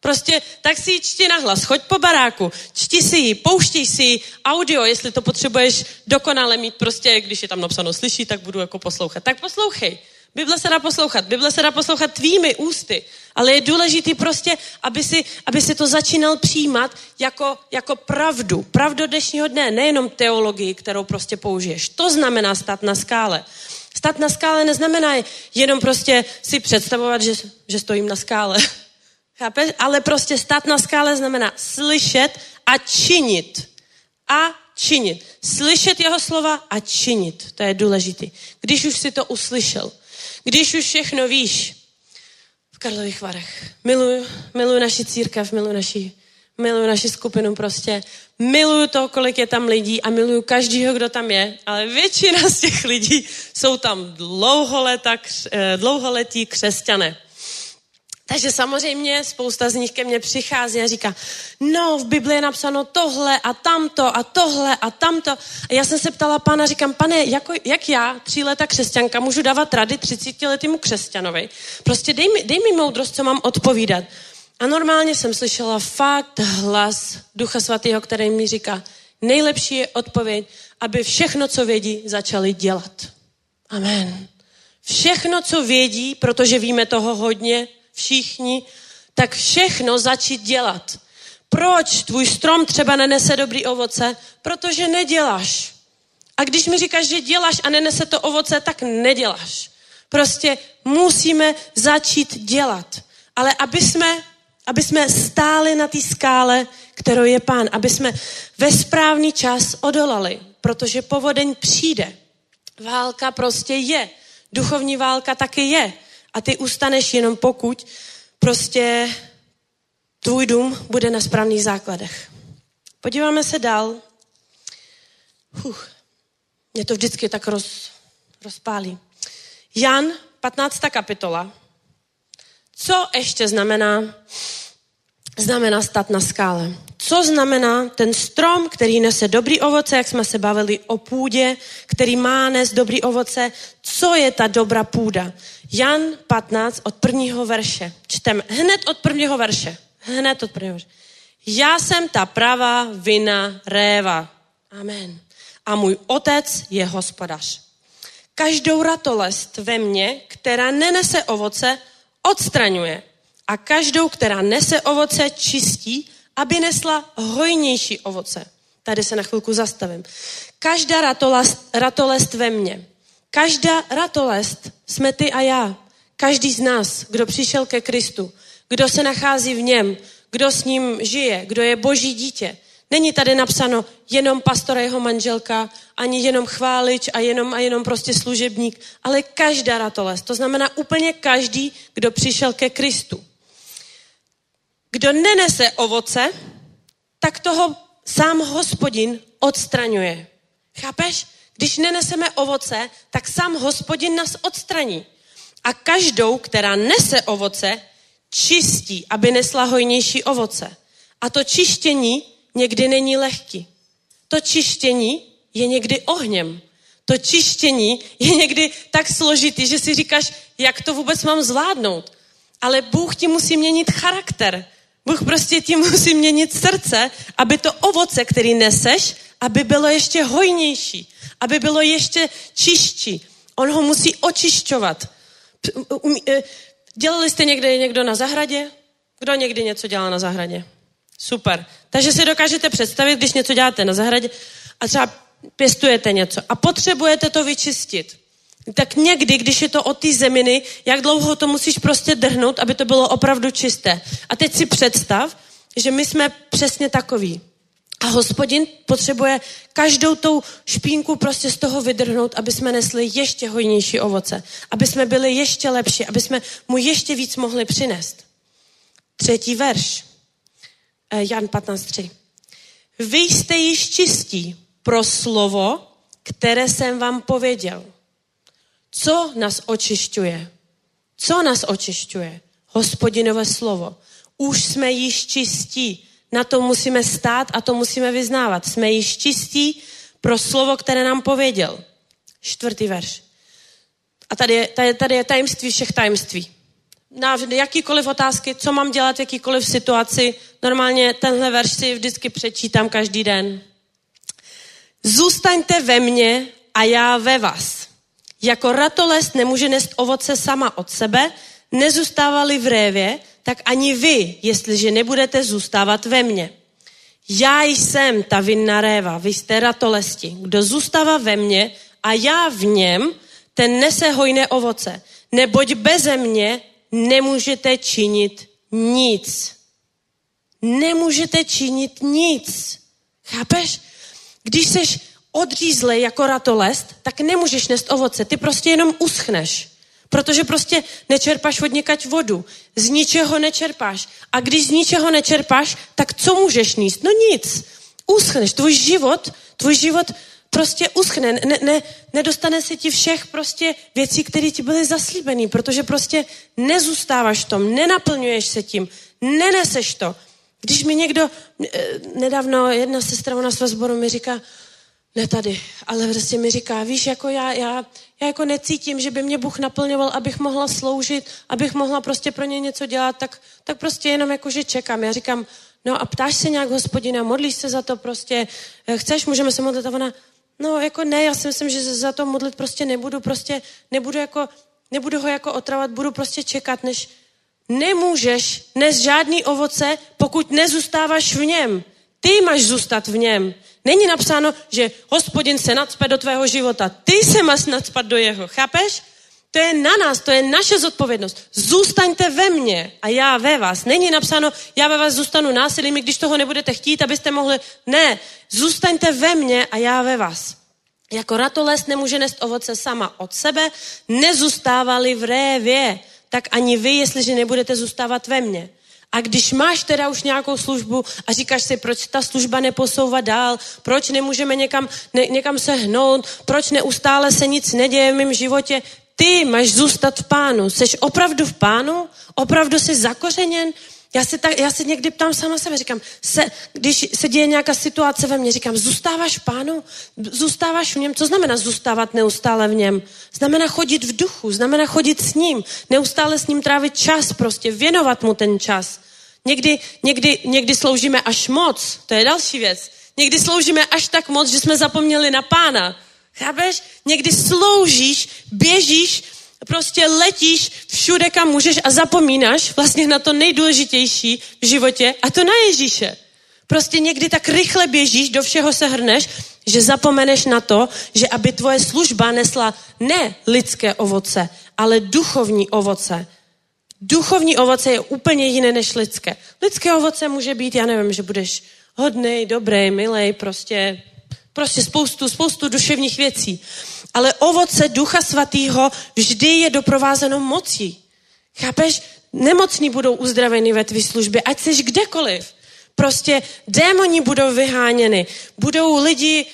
Prostě tak si ji čti na hlas, choď po baráku, čti si ji, pouštěj si ji, audio, jestli to potřebuješ dokonale mít, prostě když je tam napsáno slyší, tak budu jako poslouchat. Tak poslouchej. Bible se dá poslouchat, Bible se dá poslouchat tvými ústy, ale je důležitý prostě, aby si, aby si to začínal přijímat jako, jako pravdu. Pravdu dnešního dne, nejenom teologii, kterou prostě použiješ. To znamená stát na skále. Stát na skále neznamená jenom prostě si představovat, že, že stojím na skále. Chápeš? Ale prostě stát na skále znamená slyšet a činit. A činit. Slyšet jeho slova a činit. To je důležité. Když už si to uslyšel, když už všechno víš, v Karlových Varech. Miluju, miluju naši církev, miluju naši miluju naši skupinu prostě, miluju to, kolik je tam lidí a miluju každýho, kdo tam je, ale většina z těch lidí jsou tam dlouholeta, eh, dlouholetí křesťané. Takže samozřejmě spousta z nich ke mně přichází a říká, no, v Bibli je napsáno tohle a tamto a tohle a tamto. A já jsem se ptala pána, říkám, pane, jako, jak já, leta křesťanka, můžu dávat rady 30 letýmu křesťanovi? Prostě dej mi, dej mi moudrost, co mám odpovídat. A normálně jsem slyšela fakt hlas Ducha Svatého, který mi říká, nejlepší je odpověď, aby všechno, co vědí, začali dělat. Amen. Všechno, co vědí, protože víme toho hodně, všichni, tak všechno začít dělat. Proč tvůj strom třeba nenese dobrý ovoce? Protože neděláš. A když mi říkáš, že děláš a nenese to ovoce, tak neděláš. Prostě musíme začít dělat. Ale aby jsme, aby jsme stáli na té skále, kterou je pán, aby jsme ve správný čas odolali, protože povodeň přijde. Válka prostě je. Duchovní válka taky je. A ty ustaneš jenom pokud prostě tvůj dům bude na správných základech. Podíváme se dál. Huh. Mě to vždycky tak roz, rozpálí. Jan, 15. kapitola. Co ještě znamená, znamená stát na skále? Co znamená ten strom, který nese dobrý ovoce, jak jsme se bavili o půdě, který má nes dobrý ovoce? Co je ta dobrá půda? Jan 15 od prvního verše. Čteme hned od prvního verše. Hned od prvního verše. Já jsem ta pravá vina réva. Amen. A můj otec je hospodař. Každou ratolest ve mně, která nenese ovoce, odstraňuje. A každou, která nese ovoce, čistí, aby nesla hojnější ovoce. Tady se na chvilku zastavím. Každá ratolest, ratolest ve mně. Každá ratolest jsme ty a já. Každý z nás, kdo přišel ke Kristu, kdo se nachází v něm, kdo s ním žije, kdo je boží dítě. Není tady napsáno jenom pastor a jeho manželka, ani jenom chválič a jenom a jenom prostě služebník, ale každá ratolest. To znamená úplně každý, kdo přišel ke Kristu. Kdo nenese ovoce, tak toho sám hospodin odstraňuje. Chápeš? Když neneseme ovoce, tak sám hospodin nás odstraní. A každou, která nese ovoce, čistí, aby nesla hojnější ovoce. A to čištění někdy není lehký. To čištění je někdy ohněm. To čištění je někdy tak složitý, že si říkáš, jak to vůbec mám zvládnout. Ale Bůh ti musí měnit charakter. Bůh prostě ti musí měnit srdce, aby to ovoce, který neseš, aby bylo ještě hojnější, aby bylo ještě čistší. On ho musí očišťovat. E, dělali jste někde někdo na zahradě? Kdo někdy něco dělal na zahradě? Super. Takže si dokážete představit, když něco děláte na zahradě a třeba pěstujete něco a potřebujete to vyčistit. Tak někdy, když je to od té zeminy, jak dlouho to musíš prostě drhnout, aby to bylo opravdu čisté. A teď si představ, že my jsme přesně takový. A hospodin potřebuje každou tou špínku prostě z toho vydrhnout, aby jsme nesli ještě hojnější ovoce. Aby jsme byli ještě lepší, aby jsme mu ještě víc mohli přinést. Třetí verš. Eh, Jan 15.3. Vy jste již čistí pro slovo, které jsem vám pověděl. Co nás očišťuje? Co nás očišťuje? Hospodinové slovo. Už jsme již čistí. Na to musíme stát a to musíme vyznávat. Jsme již čistí pro slovo, které nám pověděl. Čtvrtý verš. A tady je, tady, tady je tajemství všech tajemství na jakýkoliv otázky, co mám dělat v jakýkoliv situaci. Normálně tenhle verš si vždycky přečítám každý den. Zůstaňte ve mně a já ve vás. Jako ratolest nemůže nést ovoce sama od sebe, nezůstávali v révě, tak ani vy, jestliže nebudete zůstávat ve mně. Já jsem ta vinná réva, vy jste ratolesti. Kdo zůstává ve mně a já v něm, ten nese hojné ovoce. Neboť beze mě nemůžete činit nic. Nemůžete činit nic. Chápeš? Když seš odřízlej jako ratolest, tak nemůžeš nést ovoce. Ty prostě jenom uschneš. Protože prostě nečerpáš od někať vodu. Z ničeho nečerpáš. A když z ničeho nečerpáš, tak co můžeš níst? No nic. Uschneš. Tvůj život, tvůj život prostě uschne, ne, ne, nedostane se ti všech prostě věcí, které ti byly zaslíbené, protože prostě nezůstáváš v tom, nenaplňuješ se tím, neneseš to. Když mi někdo, eh, nedávno jedna sestra u nás sboru mi říká, ne tady, ale prostě mi říká, víš, jako já, já, já jako necítím, že by mě Bůh naplňoval, abych mohla sloužit, abych mohla prostě pro ně něco dělat, tak, tak prostě jenom jako, že čekám. Já říkám, no a ptáš se nějak hospodina, modlíš se za to prostě, eh, chceš, můžeme se modlit a ona, No jako ne, já si myslím, že za to modlit prostě nebudu, prostě nebudu jako, nebudu ho jako otravovat, budu prostě čekat, než nemůžeš nes žádný ovoce, pokud nezůstáváš v něm. Ty máš zůstat v něm. Není napsáno, že hospodin se nadspe do tvého života. Ty se máš nadspat do jeho, chápeš? To je na nás, to je naše zodpovědnost. Zůstaňte ve mně a já ve vás. Není napsáno, já ve vás zůstanu násilím, když toho nebudete chtít, abyste mohli. Ne, zůstaňte ve mně a já ve vás. Jako ratolest nemůže nést ovoce sama od sebe, nezůstávali v révě, tak ani vy, jestliže nebudete zůstávat ve mně. A když máš teda už nějakou službu a říkáš si, proč ta služba neposouvá dál, proč nemůžeme někam, ne, někam se hnout, proč neustále se nic neděje v mém životě, ty máš zůstat v pánu. Jsi opravdu v pánu? Opravdu jsi zakořeněn? Já se, tak, já se někdy ptám sama sebe, říkám, se, když se děje nějaká situace ve mně, říkám, zůstáváš v pánu? Zůstáváš v něm? Co znamená zůstávat neustále v něm? Znamená chodit v duchu, znamená chodit s ním, neustále s ním trávit čas, prostě věnovat mu ten čas. Někdy, někdy, někdy sloužíme až moc, to je další věc. Někdy sloužíme až tak moc, že jsme zapomněli na pána. Chápeš? Někdy sloužíš, běžíš, prostě letíš všude, kam můžeš a zapomínáš vlastně na to nejdůležitější v životě a to na Ježíše. Prostě někdy tak rychle běžíš, do všeho se hrneš, že zapomeneš na to, že aby tvoje služba nesla ne lidské ovoce, ale duchovní ovoce. Duchovní ovoce je úplně jiné než lidské. Lidské ovoce může být, já nevím, že budeš hodný, dobrý, milý, prostě Prostě spoustu, spoustu duševních věcí. Ale ovoce Ducha Svatého vždy je doprovázeno mocí. Chápeš? Nemocní budou uzdraveni ve tvé službě, ať jsi kdekoliv. Prostě démoni budou vyháněny. Budou lidi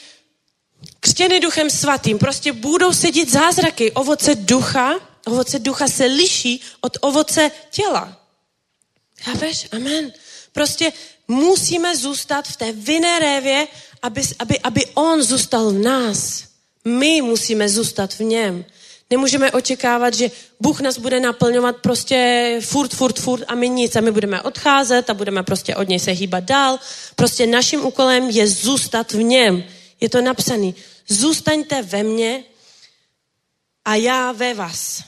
křtěny duchem svatým. Prostě budou sedět zázraky. Ovoce ducha, ovoce ducha se liší od ovoce těla. Chápeš? Amen. Prostě musíme zůstat v té vinné révě aby, aby, aby on zůstal v nás. My musíme zůstat v něm. Nemůžeme očekávat, že Bůh nás bude naplňovat prostě furt, furt, furt a my nic. A my budeme odcházet a budeme prostě od něj se hýbat dál. Prostě naším úkolem je zůstat v něm. Je to napsané. Zůstaňte ve mně a já ve vás.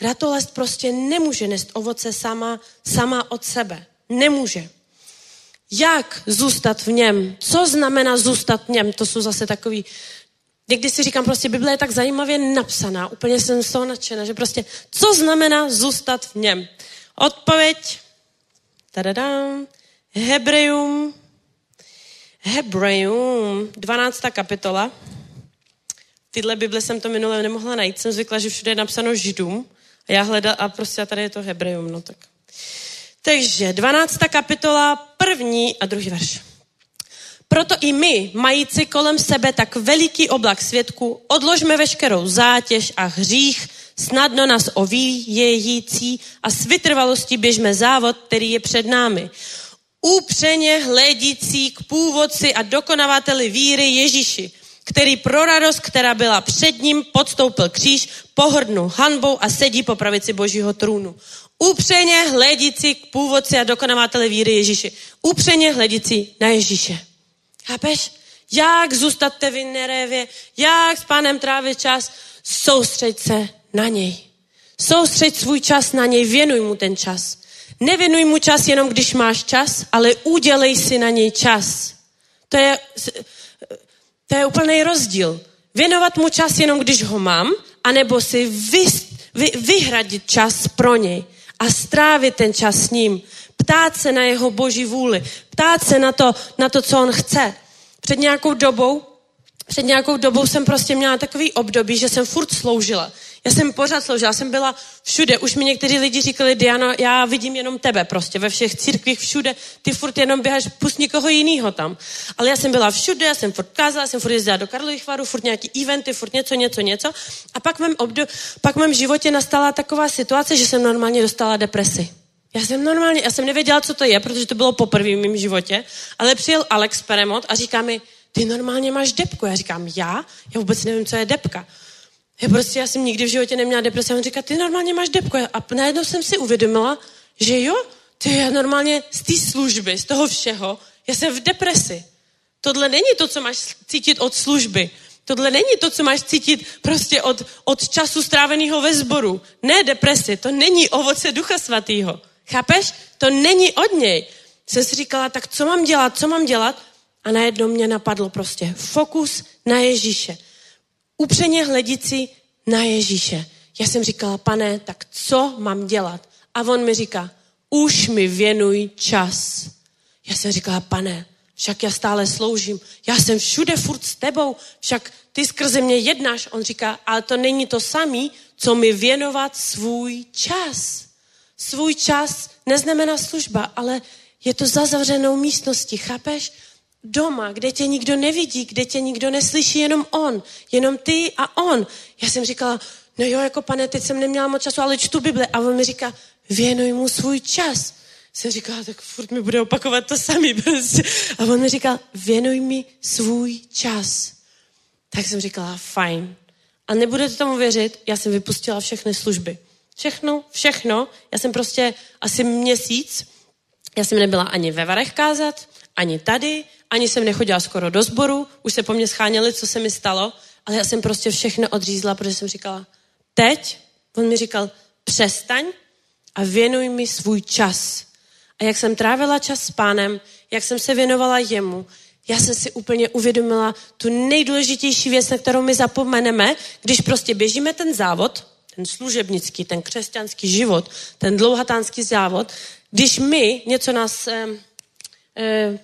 Ratolest prostě nemůže nést ovoce sama, sama od sebe. Nemůže. Jak zůstat v něm? Co znamená zůstat v něm? To jsou zase takový Někdy si říkám, prostě Bible je tak zajímavě napsaná, úplně jsem z toho nadšená, že prostě, co znamená zůstat v něm? Odpověď, tadadám, Hebrejum, Hebrejum, 12. kapitola. V téhle Bible jsem to minule nemohla najít, jsem zvykla, že všude je napsáno Židům a já hledala, a prostě a tady je to Hebrejum, no tak. Takže 12. kapitola, první a druhý verš. Proto i my, mající kolem sebe tak veliký oblak svědků, odložme veškerou zátěž a hřích, snadno nás ovíjející a s vytrvalostí běžme závod, který je před námi. Upřeně hledící k původci a dokonavateli víry Ježíši, který pro radost, která byla před ním, podstoupil kříž, pohrdnul hanbou a sedí po pravici božího trůnu. Upřeně hledící k původci a dokonavateli víry Ježíši. Upřeně hledící na Ježíše. Chápeš? Jak zůstat v nerévě, jak s pánem trávit čas, soustřeď se na něj. Soustřeď svůj čas na něj, věnuj mu ten čas. Nevěnuj mu čas jenom, když máš čas, ale udělej si na něj čas. To je, to je úplný rozdíl. Věnovat mu čas jenom, když ho mám, anebo si vy, vy, vyhradit čas pro něj a strávit ten čas s ním. Ptát se na jeho boží vůli. Ptát se na to, na to, co on chce. Před nějakou dobou, před nějakou dobou jsem prostě měla takový období, že jsem furt sloužila. Já jsem pořád sloužila, já jsem byla všude. Už mi někteří lidi říkali, Diano, já vidím jenom tebe prostě ve všech církvích všude. Ty furt jenom běháš, pust někoho jiného tam. Ale já jsem byla všude, já jsem furt kázala, jsem furt jezdila do Karlových varů, furt nějaký eventy, furt něco, něco, něco. A pak v mém, obdo- pak v mém životě nastala taková situace, že jsem normálně dostala depresi. Já jsem normálně, já jsem nevěděla, co to je, protože to bylo poprvé v mém životě, ale přijel Alex Peremot a říká mi, ty normálně máš depku. Já říkám, já? Já vůbec nevím, co je depka. Já prostě, já jsem nikdy v životě neměla depresi. A on říká, ty normálně máš depku. A najednou jsem si uvědomila, že jo, ty já normálně z té služby, z toho všeho, já jsem v depresi. Tohle není to, co máš cítit od služby. Tohle není to, co máš cítit prostě od, od času stráveného ve sboru. Ne depresi, to není ovoce Ducha Svatého. Chápeš? To není od něj. Jsem si říkala, tak co mám dělat, co mám dělat? A najednou mě napadlo prostě fokus na Ježíše. Upřeně hledit si na Ježíše. Já jsem říkala, pane, tak co mám dělat? A on mi říká, už mi věnuj čas. Já jsem říkala, pane, však já stále sloužím, já jsem všude furt s tebou, však ty skrze mě jednáš. On říká, ale to není to samý, co mi věnovat svůj čas. Svůj čas neznamená služba, ale je to za zavřenou místností, chápeš? Doma, kde tě nikdo nevidí, kde tě nikdo neslyší, jenom on, jenom ty a on. Já jsem říkala, no jo, jako pane, teď jsem neměla moc času, ale čtu Bible. A on mi říká, věnuj mu svůj čas. Jsem říkala, tak furt mi bude opakovat to samý. Prostě. A on mi říkal, věnuj mi svůj čas. Tak jsem říkala, fajn. A nebudete tomu věřit, já jsem vypustila všechny služby. Všechno, všechno. Já jsem prostě asi měsíc, já jsem nebyla ani ve Varech kázat, ani tady, ani jsem nechodila skoro do sboru, už se po mně scháněli, co se mi stalo, ale já jsem prostě všechno odřízla, protože jsem říkala, teď, on mi říkal, přestaň a věnuj mi svůj čas. A jak jsem trávila čas s pánem, jak jsem se věnovala jemu, já jsem si úplně uvědomila tu nejdůležitější věc, na kterou my zapomeneme, když prostě běžíme ten závod, ten služebnický, ten křesťanský život, ten dlouhatánský závod, když my něco nás, eh, eh,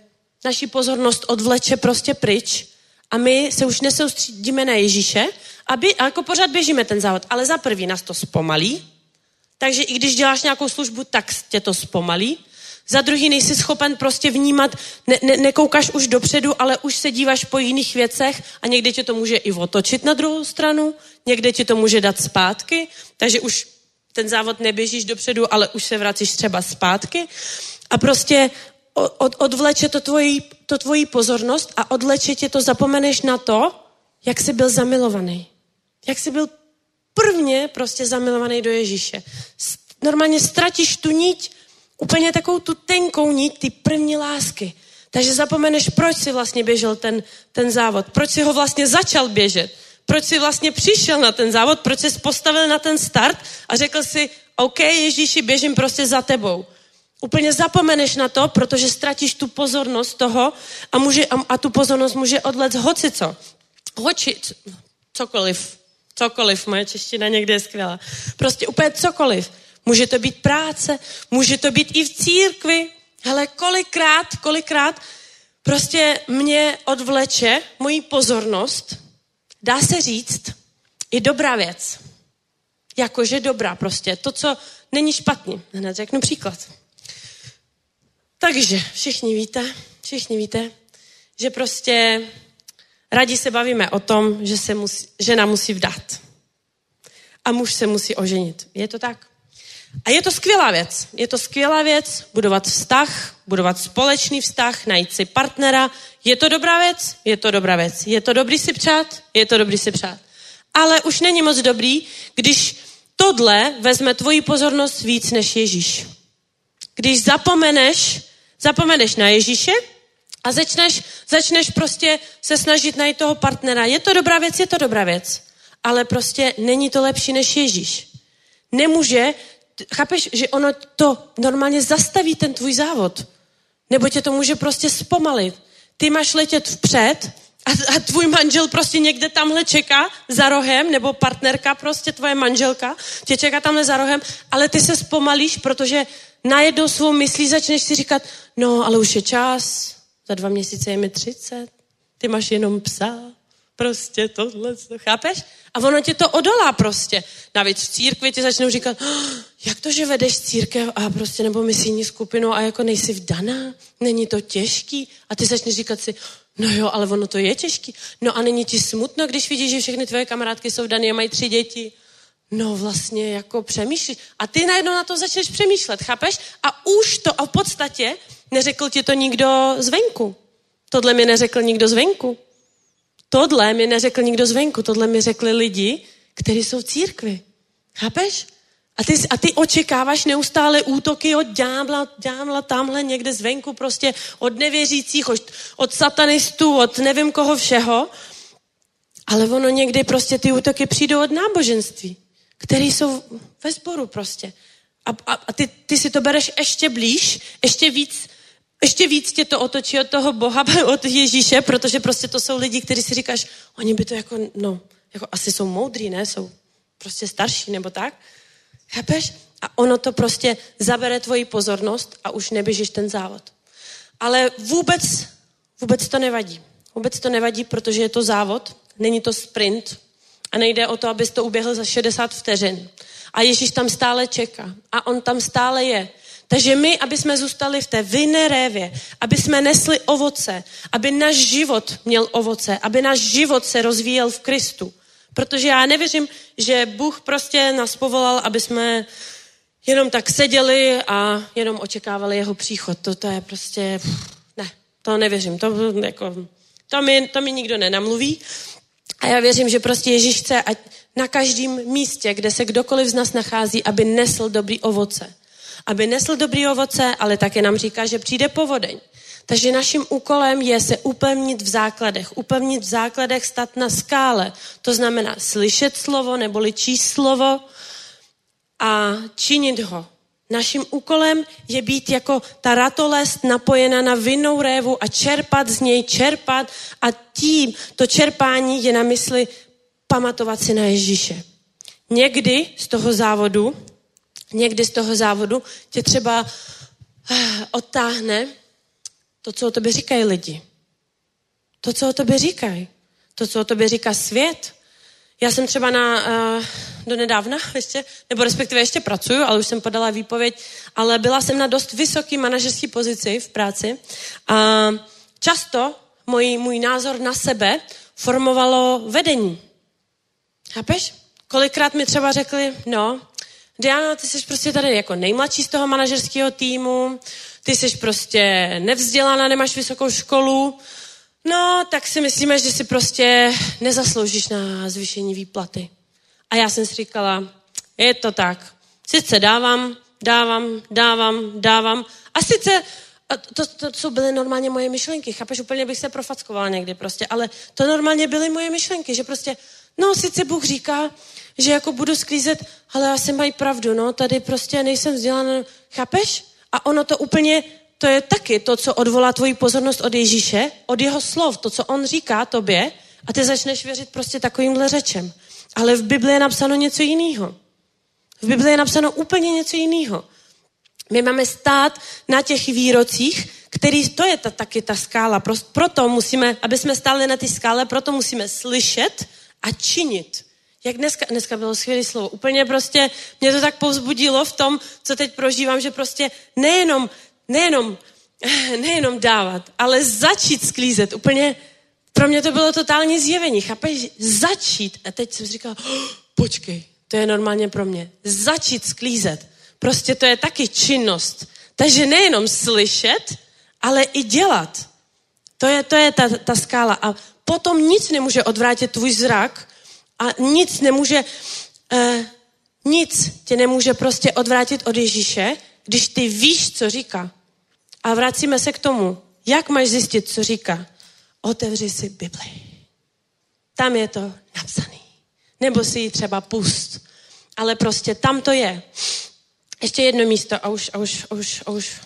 naší pozornost odvleče prostě pryč a my se už nesoustředíme na Ježíše, aby, a jako pořád běžíme ten závod, ale za prvý nás to zpomalí, takže i když děláš nějakou službu, tak tě to zpomalí. Za druhý nejsi schopen prostě vnímat, ne, ne, nekoukáš už dopředu, ale už se díváš po jiných věcech a někdy tě to může i otočit na druhou stranu, někde ti to může dát zpátky, takže už ten závod neběžíš dopředu, ale už se vracíš třeba zpátky a prostě od, odvleče to tvoji, to tvoji pozornost a odvleče tě to, zapomeneš na to, jak jsi byl zamilovaný. Jak jsi byl prvně prostě zamilovaný do Ježíše. Normálně ztratíš tu niť, úplně takovou tu tenkou niť, ty první lásky. Takže zapomeneš, proč si vlastně běžel ten, ten závod, proč si ho vlastně začal běžet, proč si vlastně přišel na ten závod, proč jsi postavil na ten start a řekl si, OK, Ježíši, běžím prostě za tebou. Úplně zapomeneš na to, protože ztratíš tu pozornost toho a, může, a, a tu pozornost může odlet hoci co. Hoči, cokoliv, cokoliv, moje čeština někde je skvělá. Prostě úplně cokoliv. Může to být práce, může to být i v církvi. Hele, kolikrát, kolikrát prostě mě odvleče moji pozornost, dá se říct, i dobrá věc. Jakože dobrá prostě. To, co není špatně. Hned řeknu příklad. Takže všichni víte, všichni víte, že prostě Rádi se bavíme o tom, že se musí, žena musí vdát. A muž se musí oženit. Je to tak? A je to skvělá věc. Je to skvělá věc budovat vztah, budovat společný vztah, najít si partnera. Je to dobrá věc? Je to dobrá věc. Je to dobrý si přát? Je to dobrý si přát. Ale už není moc dobrý, když tohle vezme tvoji pozornost víc než Ježíš. Když zapomeneš, zapomeneš na Ježíše, a začneš, začneš prostě se snažit najít toho partnera. Je to dobrá věc, je to dobrá věc. Ale prostě není to lepší než Ježíš. Nemůže, chápeš, že ono to normálně zastaví ten tvůj závod. Nebo tě to může prostě zpomalit. Ty máš letět vpřed a, a tvůj manžel prostě někde tamhle čeká za rohem, nebo partnerka prostě, tvoje manželka, tě čeká tamhle za rohem, ale ty se zpomalíš, protože najednou svou myslí začneš si říkat, no, ale už je čas, za dva měsíce je mi 30, ty máš jenom psa, prostě tohle, chápeš? A ono tě to odolá prostě. Navíc v církvi ti začnou říkat, oh, jak to, že vedeš církev a prostě nebo misijní skupinu a jako nejsi vdaná, není to těžký? A ty začneš říkat si, no jo, ale ono to je těžký. No a není ti smutno, když vidíš, že všechny tvoje kamarádky jsou vdané a mají tři děti? No vlastně jako přemýšlíš. A ty najednou na to začneš přemýšlet, chápeš? A už to a v podstatě Neřekl ti to nikdo zvenku. Tohle mi neřekl nikdo zvenku. Tohle mi neřekl nikdo zvenku. Tohle mi řekli lidi, kteří jsou v církvi. Chápeš? A ty, a ty očekáváš neustále útoky od ďábla, ďábla tamhle někde zvenku, prostě od nevěřících, od, od satanistů, od nevím koho všeho. Ale ono někdy prostě ty útoky přijdou od náboženství, které jsou ve sboru prostě. A, a, a ty, ty si to bereš ještě blíž, ještě víc ještě víc tě to otočí od toho Boha, od Ježíše, protože prostě to jsou lidi, kteří si říkáš, oni by to jako, no, jako asi jsou moudrý, ne? Jsou prostě starší nebo tak. Chápeš? A ono to prostě zabere tvoji pozornost a už neběžíš ten závod. Ale vůbec, vůbec to nevadí. Vůbec to nevadí, protože je to závod, není to sprint a nejde o to, abys to uběhl za 60 vteřin. A Ježíš tam stále čeká a on tam stále je. Takže my, aby jsme zůstali v té vinné révě, aby jsme nesli ovoce, aby náš život měl ovoce, aby náš život se rozvíjel v Kristu. Protože já nevěřím, že Bůh prostě nás povolal, aby jsme jenom tak seděli a jenom očekávali jeho příchod. To, to je prostě, ne, to nevěřím. To, jako, to, mi, to mi nikdo nenamluví. A já věřím, že prostě Ježíš chce, ať na každém místě, kde se kdokoliv z nás nachází, aby nesl dobrý ovoce. Aby nesl dobrý ovoce, ale také nám říká, že přijde povodeň. Takže naším úkolem je se upevnit v základech. Upevnit v základech, stát na skále. To znamená slyšet slovo neboli číst slovo a činit ho. Naším úkolem je být jako ta ratolest napojena na vinnou révu a čerpat z něj, čerpat a tím to čerpání je na mysli pamatovat si na Ježíše. Někdy z toho závodu, někdy z toho závodu tě třeba eh, odtáhne to, co o tobě říkají lidi. To, co o tobě říkají. To, co o tobě říká svět. Já jsem třeba na, uh, do nedávna ještě, nebo respektive ještě pracuju, ale už jsem podala výpověď, ale byla jsem na dost vysoký manažerský pozici v práci a často můj, můj názor na sebe formovalo vedení. Chápeš? Kolikrát mi třeba řekli, no, Diana, ty jsi prostě tady jako nejmladší z toho manažerského týmu, ty jsi prostě nevzdělaná, nemáš vysokou školu, no, tak si myslíme, že si prostě nezasloužíš na zvýšení výplaty. A já jsem si říkala, je to tak. Sice dávám, dávám, dávám, dávám. A sice, a to, to, to byly normálně moje myšlenky, chápeš, úplně bych se profackovala někdy prostě, ale to normálně byly moje myšlenky, že prostě, no, sice Bůh říká, že jako budu sklízet, ale asi mají pravdu, no, tady prostě nejsem vzdělaná, chápeš? A ono to úplně, to je taky to, co odvolá tvoji pozornost od Ježíše, od jeho slov, to, co on říká tobě a ty začneš věřit prostě takovýmhle řečem. Ale v Bibli je napsáno něco jiného. V Bibli je napsáno úplně něco jiného. My máme stát na těch výrocích, který, to je ta, taky ta skála. Proto musíme, aby jsme stáli na té skále, proto musíme slyšet a činit. Jak dneska, dneska bylo skvělé slovo. Úplně prostě mě to tak povzbudilo v tom, co teď prožívám, že prostě nejenom, nejenom, nejenom dávat, ale začít sklízet. Úplně pro mě to bylo totální zjevení. Chápeš? Začít. A teď jsem si říkala, oh, počkej, to je normálně pro mě. Začít sklízet. Prostě to je taky činnost. Takže nejenom slyšet, ale i dělat. To je, to je ta, ta skála. A potom nic nemůže odvrátit tvůj zrak a nic nemůže, uh, nic tě nemůže prostě odvrátit od Ježíše, když ty víš, co říká. A vracíme se k tomu, jak máš zjistit, co říká. Otevři si Bibli. Tam je to napsaný. Nebo si ji třeba pust. Ale prostě tam to je. Ještě jedno místo a už, a už, a už, a už.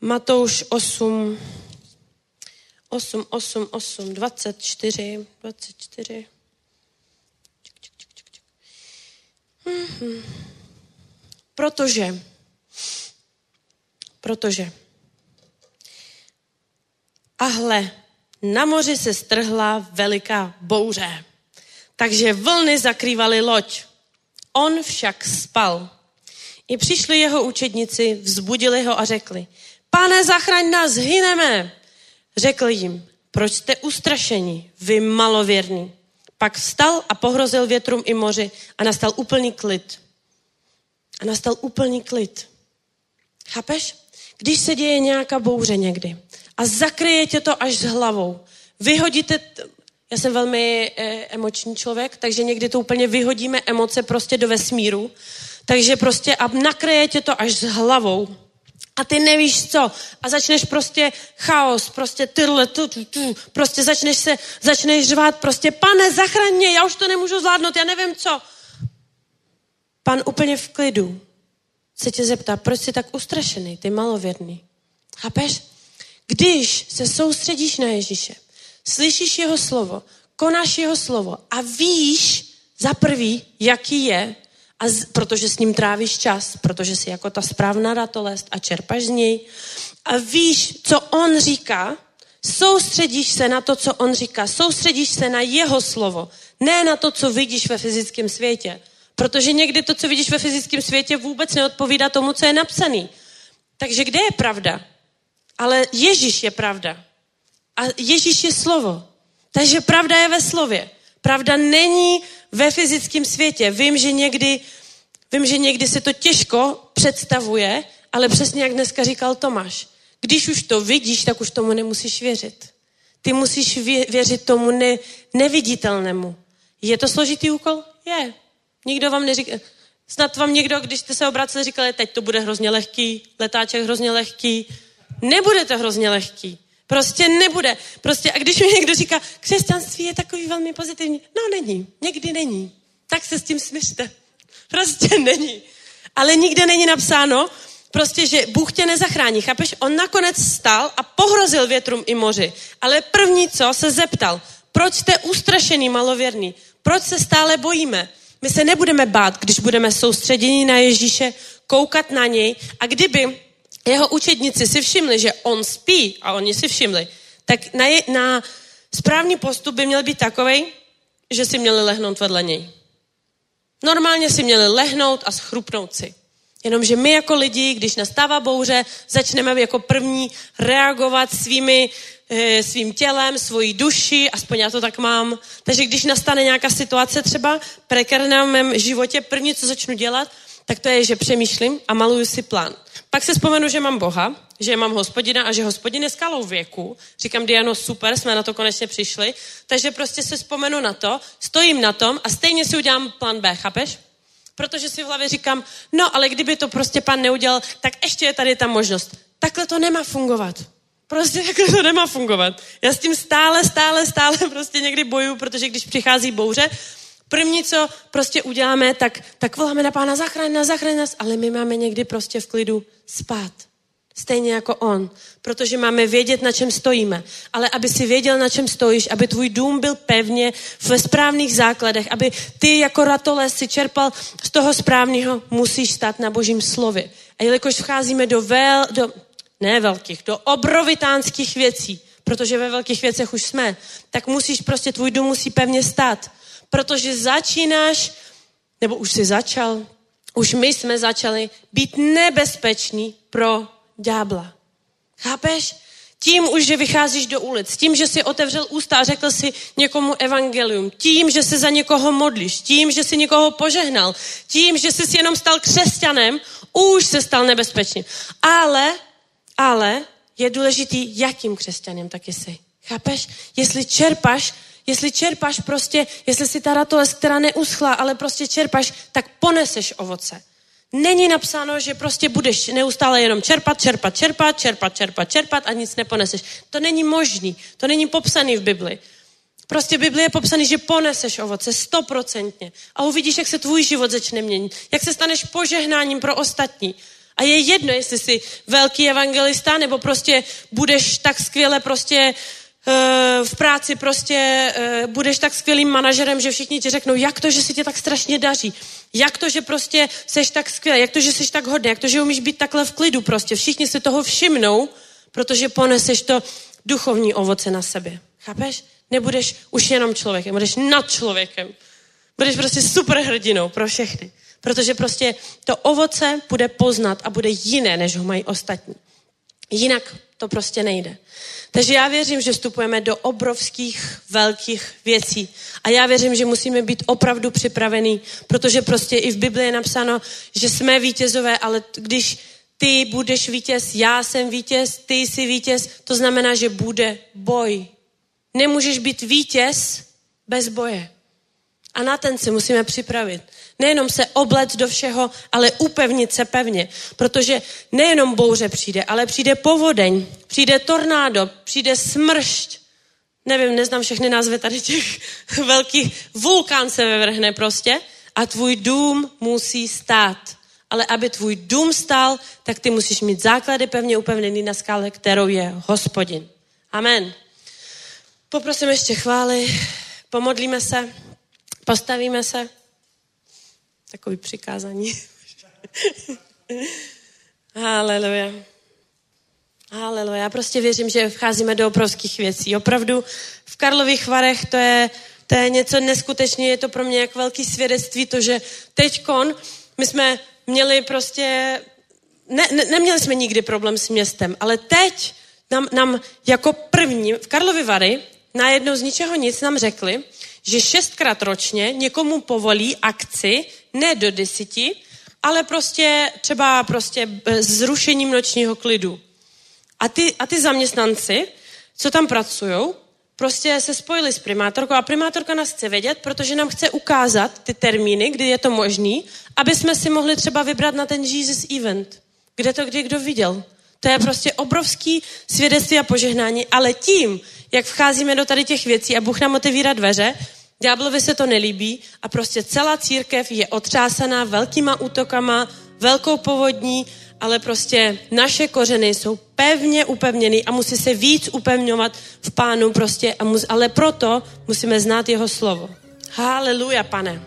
Matouš 8, 8, 8, 8, 24, 24. Protože, protože, a hle, na moři se strhla veliká bouře, takže vlny zakrývaly loď. On však spal. I přišli jeho učedníci, vzbudili ho a řekli, pane, zachraň nás, hyneme. Řekl jim, proč jste ustrašeni, vy malověrní. Pak vstal a pohrozil větrům i moři a nastal úplný klid. A nastal úplný klid. Chápeš? Když se děje nějaká bouře někdy a zakryje tě to až s hlavou, vyhodíte, já jsem velmi e, emoční člověk, takže někdy to úplně vyhodíme emoce prostě do vesmíru, takže prostě a nakryje tě to až s hlavou a ty nevíš co. A začneš prostě chaos, prostě tyrle, tu, tu, tu, prostě začneš se, začneš řvát, prostě pane, zachraň mě, já už to nemůžu zvládnout, já nevím co. Pan úplně v klidu se tě zeptá, proč jsi tak ustrašený, ty malověrný. Chápeš? Když se soustředíš na Ježíše, slyšíš jeho slovo, konáš jeho slovo a víš za prvý, jaký je, a z, protože s ním trávíš čas, protože jsi jako ta správná ratolest a čerpaš z něj a víš, co on říká, soustředíš se na to, co on říká, soustředíš se na jeho slovo, ne na to, co vidíš ve fyzickém světě. Protože někdy to, co vidíš ve fyzickém světě, vůbec neodpovídá tomu, co je napsaný. Takže kde je pravda? Ale Ježíš je pravda. A Ježíš je slovo. Takže pravda je ve slově. Pravda není ve fyzickém světě. Vím, že někdy, vím, že někdy se to těžko představuje, ale přesně jak dneska říkal Tomáš. Když už to vidíš, tak už tomu nemusíš věřit. Ty musíš věřit tomu ne, neviditelnému. Je to složitý úkol? Je. Nikdo vám neříká, snad vám někdo, když jste se obraceli, říkali, teď to bude hrozně lehký, letáček hrozně lehký. Nebude to hrozně lehký. Prostě nebude. Prostě a když mi někdo říká, křesťanství je takový velmi pozitivní. No není, někdy není. Tak se s tím smířte. Prostě není. Ale nikde není napsáno, prostě, že Bůh tě nezachrání. Chápeš? On nakonec stal a pohrozil větrům i moři. Ale první co se zeptal, proč jste ustrašený malověrný? Proč se stále bojíme? My se nebudeme bát, když budeme soustředěni na Ježíše, koukat na něj a kdyby jeho učedníci si všimli, že on spí a oni si všimli, tak na, je, na správný postup by měl být takový, že si měli lehnout vedle něj. Normálně si měli lehnout a schrupnout si. Jenomže my jako lidi, když nastává bouře, začneme jako první reagovat svými, e, svým tělem, svojí duši, aspoň já to tak mám. Takže když nastane nějaká situace třeba prekerná v mém životě, první, co začnu dělat, tak to je, že přemýšlím a maluju si plán. Pak se vzpomenu, že mám Boha, že mám hospodina a že hospodin je skalou věku. Říkám, Diano, super, jsme na to konečně přišli. Takže prostě se vzpomenu na to, stojím na tom a stejně si udělám plán B, chápeš? Protože si v hlavě říkám, no ale kdyby to prostě pan neudělal, tak ještě je tady ta možnost. Takhle to nemá fungovat. Prostě takhle to nemá fungovat. Já s tím stále, stále, stále prostě někdy bojuju, protože když přichází bouře, První, co prostě uděláme, tak, tak voláme na pána, zachraň nás, zachraň nás, ale my máme někdy prostě v klidu spát. Stejně jako on, protože máme vědět, na čem stojíme. Ale aby si věděl, na čem stojíš, aby tvůj dům byl pevně ve správných základech, aby ty jako ratoles si čerpal z toho správného, musíš stát na božím slově. A jelikož vcházíme do, vel, do ne velkých, do obrovitánských věcí, protože ve velkých věcech už jsme, tak musíš prostě, tvůj dům musí pevně stát protože začínáš, nebo už jsi začal, už my jsme začali být nebezpeční pro ďábla. Chápeš? Tím už, že vycházíš do ulic, tím, že si otevřel ústa a řekl si někomu evangelium, tím, že se za někoho modlíš, tím, že si někoho požehnal, tím, že jsi jenom stal křesťanem, už se stal nebezpečným. Ale, ale je důležitý, jakým křesťanem taky jsi. Chápeš? Jestli čerpaš Jestli čerpáš prostě, jestli si ta ratoles, která neuschla, ale prostě čerpáš, tak poneseš ovoce. Není napsáno, že prostě budeš neustále jenom čerpat, čerpat, čerpat, čerpat, čerpat, čerpat a nic neponeseš. To není možný. To není popsaný v Bibli. Prostě v Bibli je popsaný, že poneseš ovoce stoprocentně. A uvidíš, jak se tvůj život začne měnit. Jak se staneš požehnáním pro ostatní. A je jedno, jestli jsi velký evangelista, nebo prostě budeš tak skvěle prostě Eh, v práci prostě eh, budeš tak skvělým manažerem, že všichni ti řeknou, jak to, že si tě tak strašně daří, jak to, že prostě seš tak skvělý, jak to, že seš tak hodný, jak to, že umíš být takhle v klidu prostě. Všichni se toho všimnou, protože poneseš to duchovní ovoce na sebe. Chápeš? Nebudeš už jenom člověkem, budeš nad člověkem. Budeš prostě super hrdinou pro všechny. Protože prostě to ovoce bude poznat a bude jiné, než ho mají ostatní. Jinak to prostě nejde. Takže já věřím, že vstupujeme do obrovských, velkých věcí. A já věřím, že musíme být opravdu připravení, protože prostě i v Biblii je napsáno, že jsme vítězové, ale když ty budeš vítěz, já jsem vítěz, ty jsi vítěz, to znamená, že bude boj. Nemůžeš být vítěz bez boje. A na ten se musíme připravit. Nejenom se oblet do všeho, ale upevnit se pevně. Protože nejenom bouře přijde, ale přijde povodeň, přijde tornádo, přijde smršť. Nevím, neznám všechny názvy tady těch velkých. Vulkán se vyvrhne prostě a tvůj dům musí stát. ale aby tvůj dům stál, tak ty musíš mít základy pevně upevněný na skále, kterou je hospodin. Amen. Poprosím ještě chvály, pomodlíme se, postavíme se. Takový přikázání. Haleluja. Haleluja. Já prostě věřím, že vcházíme do obrovských věcí. Opravdu v Karlových Varech to je, to je něco neskutečně, je to pro mě jak velký svědectví, to, že teďkon my jsme měli prostě, ne, ne, neměli jsme nikdy problém s městem, ale teď nám, nám jako první v Karlovy Vary najednou z ničeho nic nám řekli, že šestkrát ročně někomu povolí akci, ne do deseti, ale prostě třeba prostě zrušením nočního klidu. A ty, a ty zaměstnanci, co tam pracují, prostě se spojili s primátorkou a primátorka nás chce vědět, protože nám chce ukázat ty termíny, kdy je to možný, aby jsme si mohli třeba vybrat na ten Jesus event, kde to kdy kdo viděl. To je prostě obrovský svědectví a požehnání, ale tím, jak vcházíme do tady těch věcí a Bůh nám otevírá dveře, ďáblovi se to nelíbí a prostě celá církev je otřásaná velkýma útokama, velkou povodní, ale prostě naše kořeny jsou pevně upevněny a musí se víc upevňovat v pánu prostě, a mus, ale proto musíme znát jeho slovo. Haleluja, pane.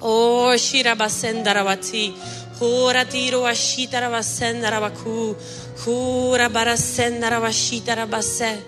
O, širaba sendaravací. Hura týru a šítarava sendaravaku. Hura bara sendarava šítarava se.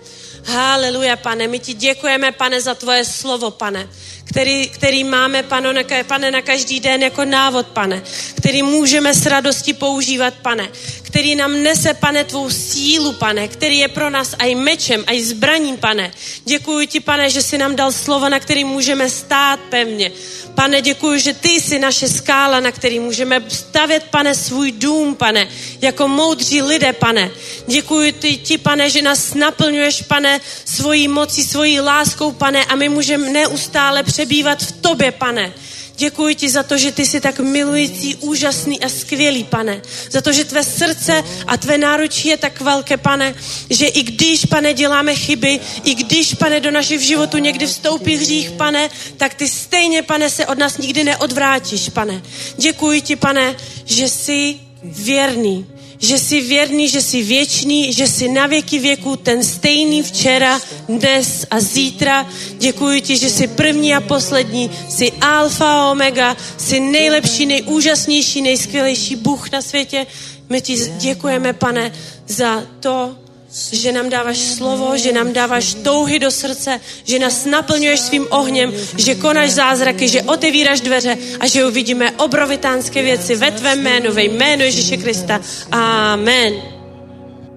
Haleluja, pane. My ti děkujeme, pane, za tvoje slovo, pane který, který máme, pane na, pane, na každý den jako návod, pane, který můžeme s radostí používat, pane, který nám nese, pane, tvou sílu, pane, který je pro nás aj mečem, aj zbraním, pane. Děkuji ti, pane, že jsi nám dal slovo, na který můžeme stát pevně. Pane, děkuji, že ty jsi naše skála, na který můžeme stavět, pane, svůj dům, pane, jako moudří lidé, pane. Děkuji ti, ti, pane, že nás naplňuješ, pane, svojí mocí, svojí láskou, pane, a my můžeme neustále přebývat v tobě, pane. Děkuji ti za to, že ty jsi tak milující, úžasný a skvělý, pane. Za to, že tvé srdce a tvé náručí je tak velké, pane, že i když, pane, děláme chyby, i když, pane, do našich životů někdy vstoupí hřích, pane, tak ty stejně, pane, se od nás nikdy neodvrátíš, pane. Děkuji ti, pane, že jsi věrný, že jsi věrný, že jsi věčný, že jsi na věky věku ten stejný včera, dnes a zítra. Děkuji ti, že jsi první a poslední, jsi alfa a omega, jsi nejlepší, nejúžasnější, nejskvělejší Bůh na světě. My ti děkujeme, pane, za to, že nám dáváš slovo, že nám dáváš touhy do srdce, že nás naplňuješ svým ohněm, že konáš zázraky, že otevíráš dveře a že uvidíme obrovitánské věci ve tvém jménu, ve jménu Ježíše Krista. Amen.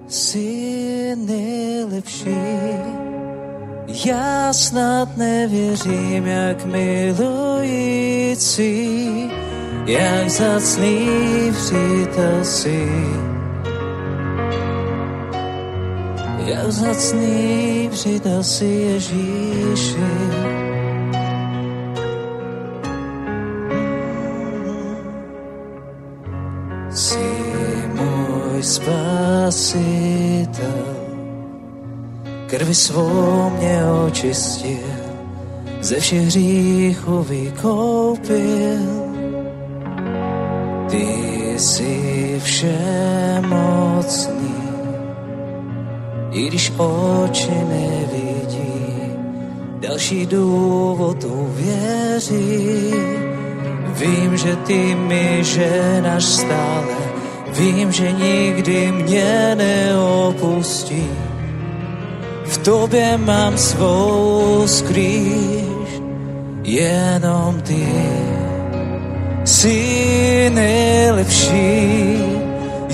Jsi nejlepší, já snad nevěřím, jak milující, jak zacný přítel si. Jak vzácný přidal si Ježíši. Jsi můj spasitel, krvi svou mě očistil, ze všech hříchů vykoupil. Ty jsi všemocný, i když oči nevidí, další důvod uvěří. Vím, že ty mi ženáš stále, vím, že nikdy mě neopustí. V tobě mám svou skrýž, jenom ty jsi nejlepší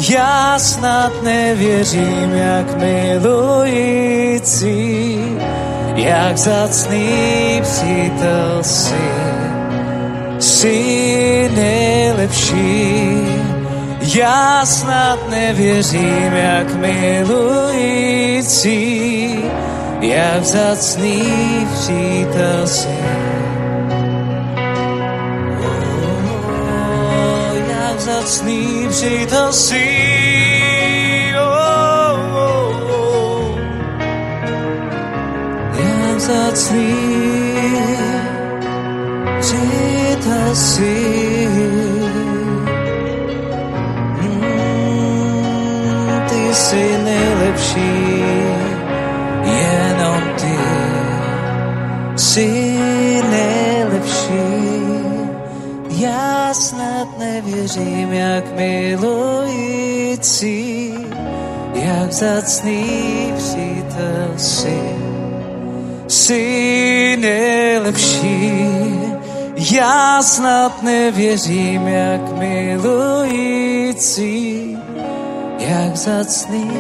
já snad nevěřím, jak milující, jak zacný přítel si. Jsi nejlepší, já snad nevěřím, jak milující, jak zacný přítel si. Vzácný přítel si. Oh, oh, oh. Jak vzácný přítel nevěřím, jak milující, jak zacný přítel si. Jsi nejlepší, já snad nevěřím, jak milující, jak zacný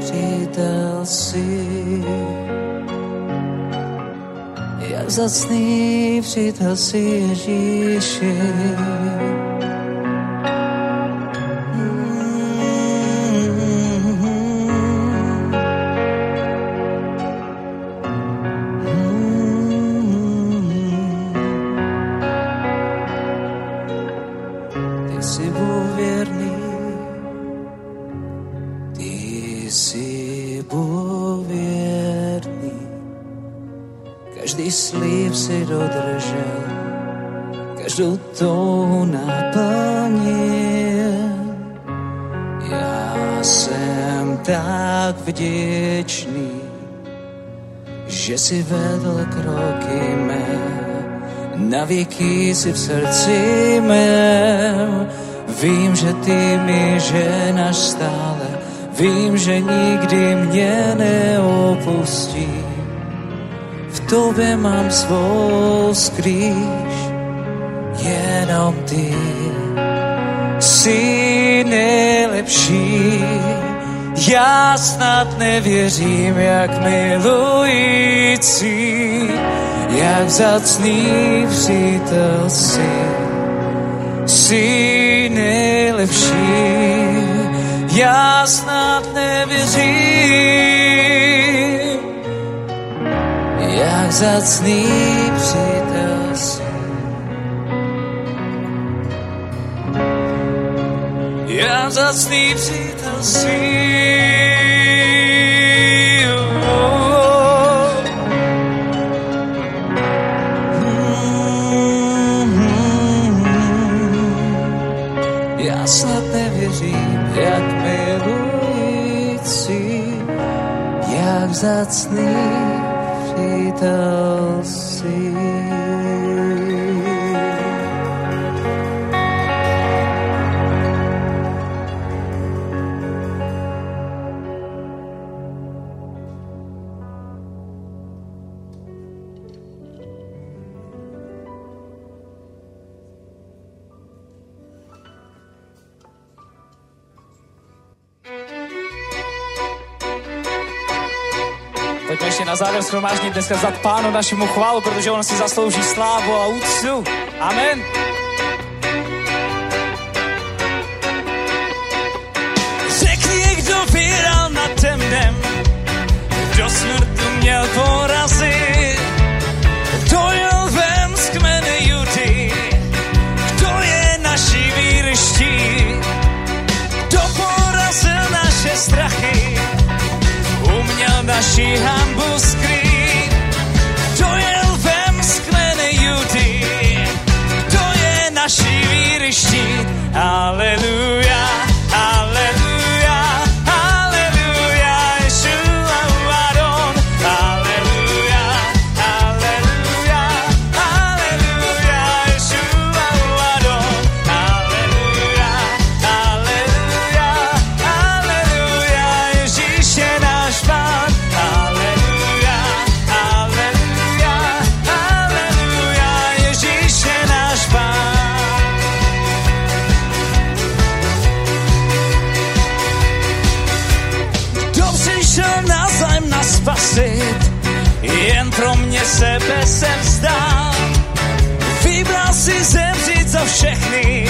přítel si. Jak zacný přítel si Ježíši. Že si vedl kroky mé, na věky si v srdci mém. Vím, že ty mi ženáš stále, vím, že nikdy mě neopustí. V tobě mám svou skrýž, jenom ty jsi nejlepší. Já snad nevěřím, jak milující, jak vzácný přítel si. Jsi nejlepší, já snad nevěřím, jak vzácný přítel si. Já vzácný přítel si. Já snad nevěřím, jak milující, jak vzácný přítel na závěr shromáždit dneska zdat pánu našemu chválu, protože on si zaslouží slávu a úctu. Amen. Řekni, kdo vyhrál nad temnem, kdo smrtu měl porazit. Kdo je lvem z kmene Judy, kdo je naší výrští, kdo porazil naše strachy, uměl naši hambu Hallelujah. Sebe se vzdal. Vybral si zemřít za všechny,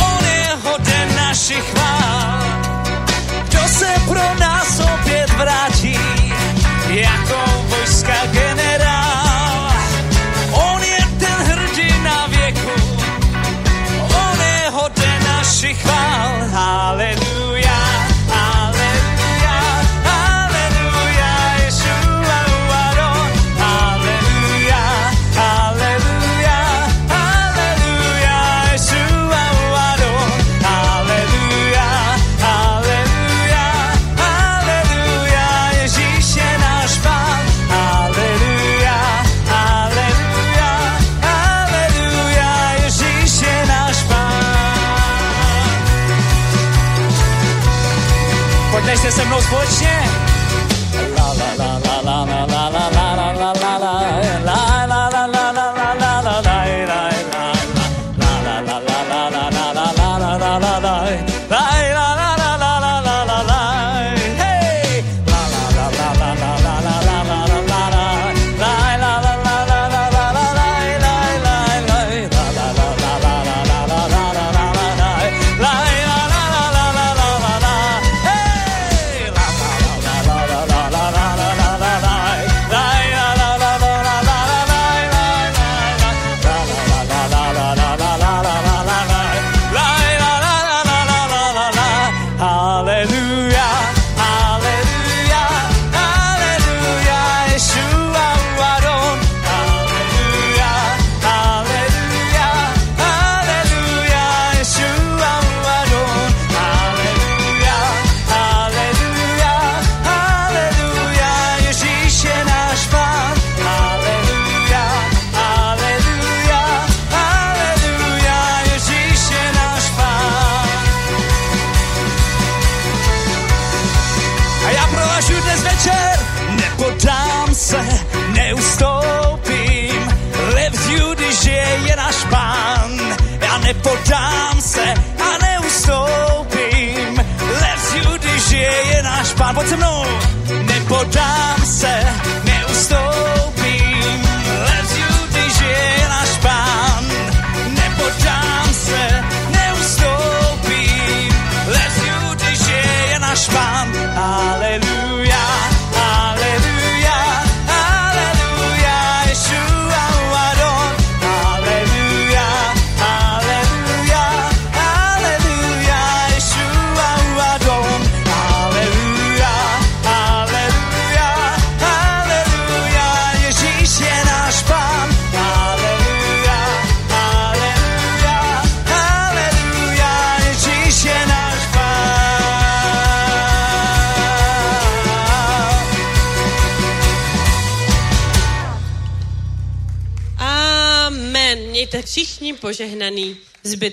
on je hoden našich chvál. Kdo se pro nás opět vrátí, jako vojska generál.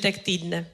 de.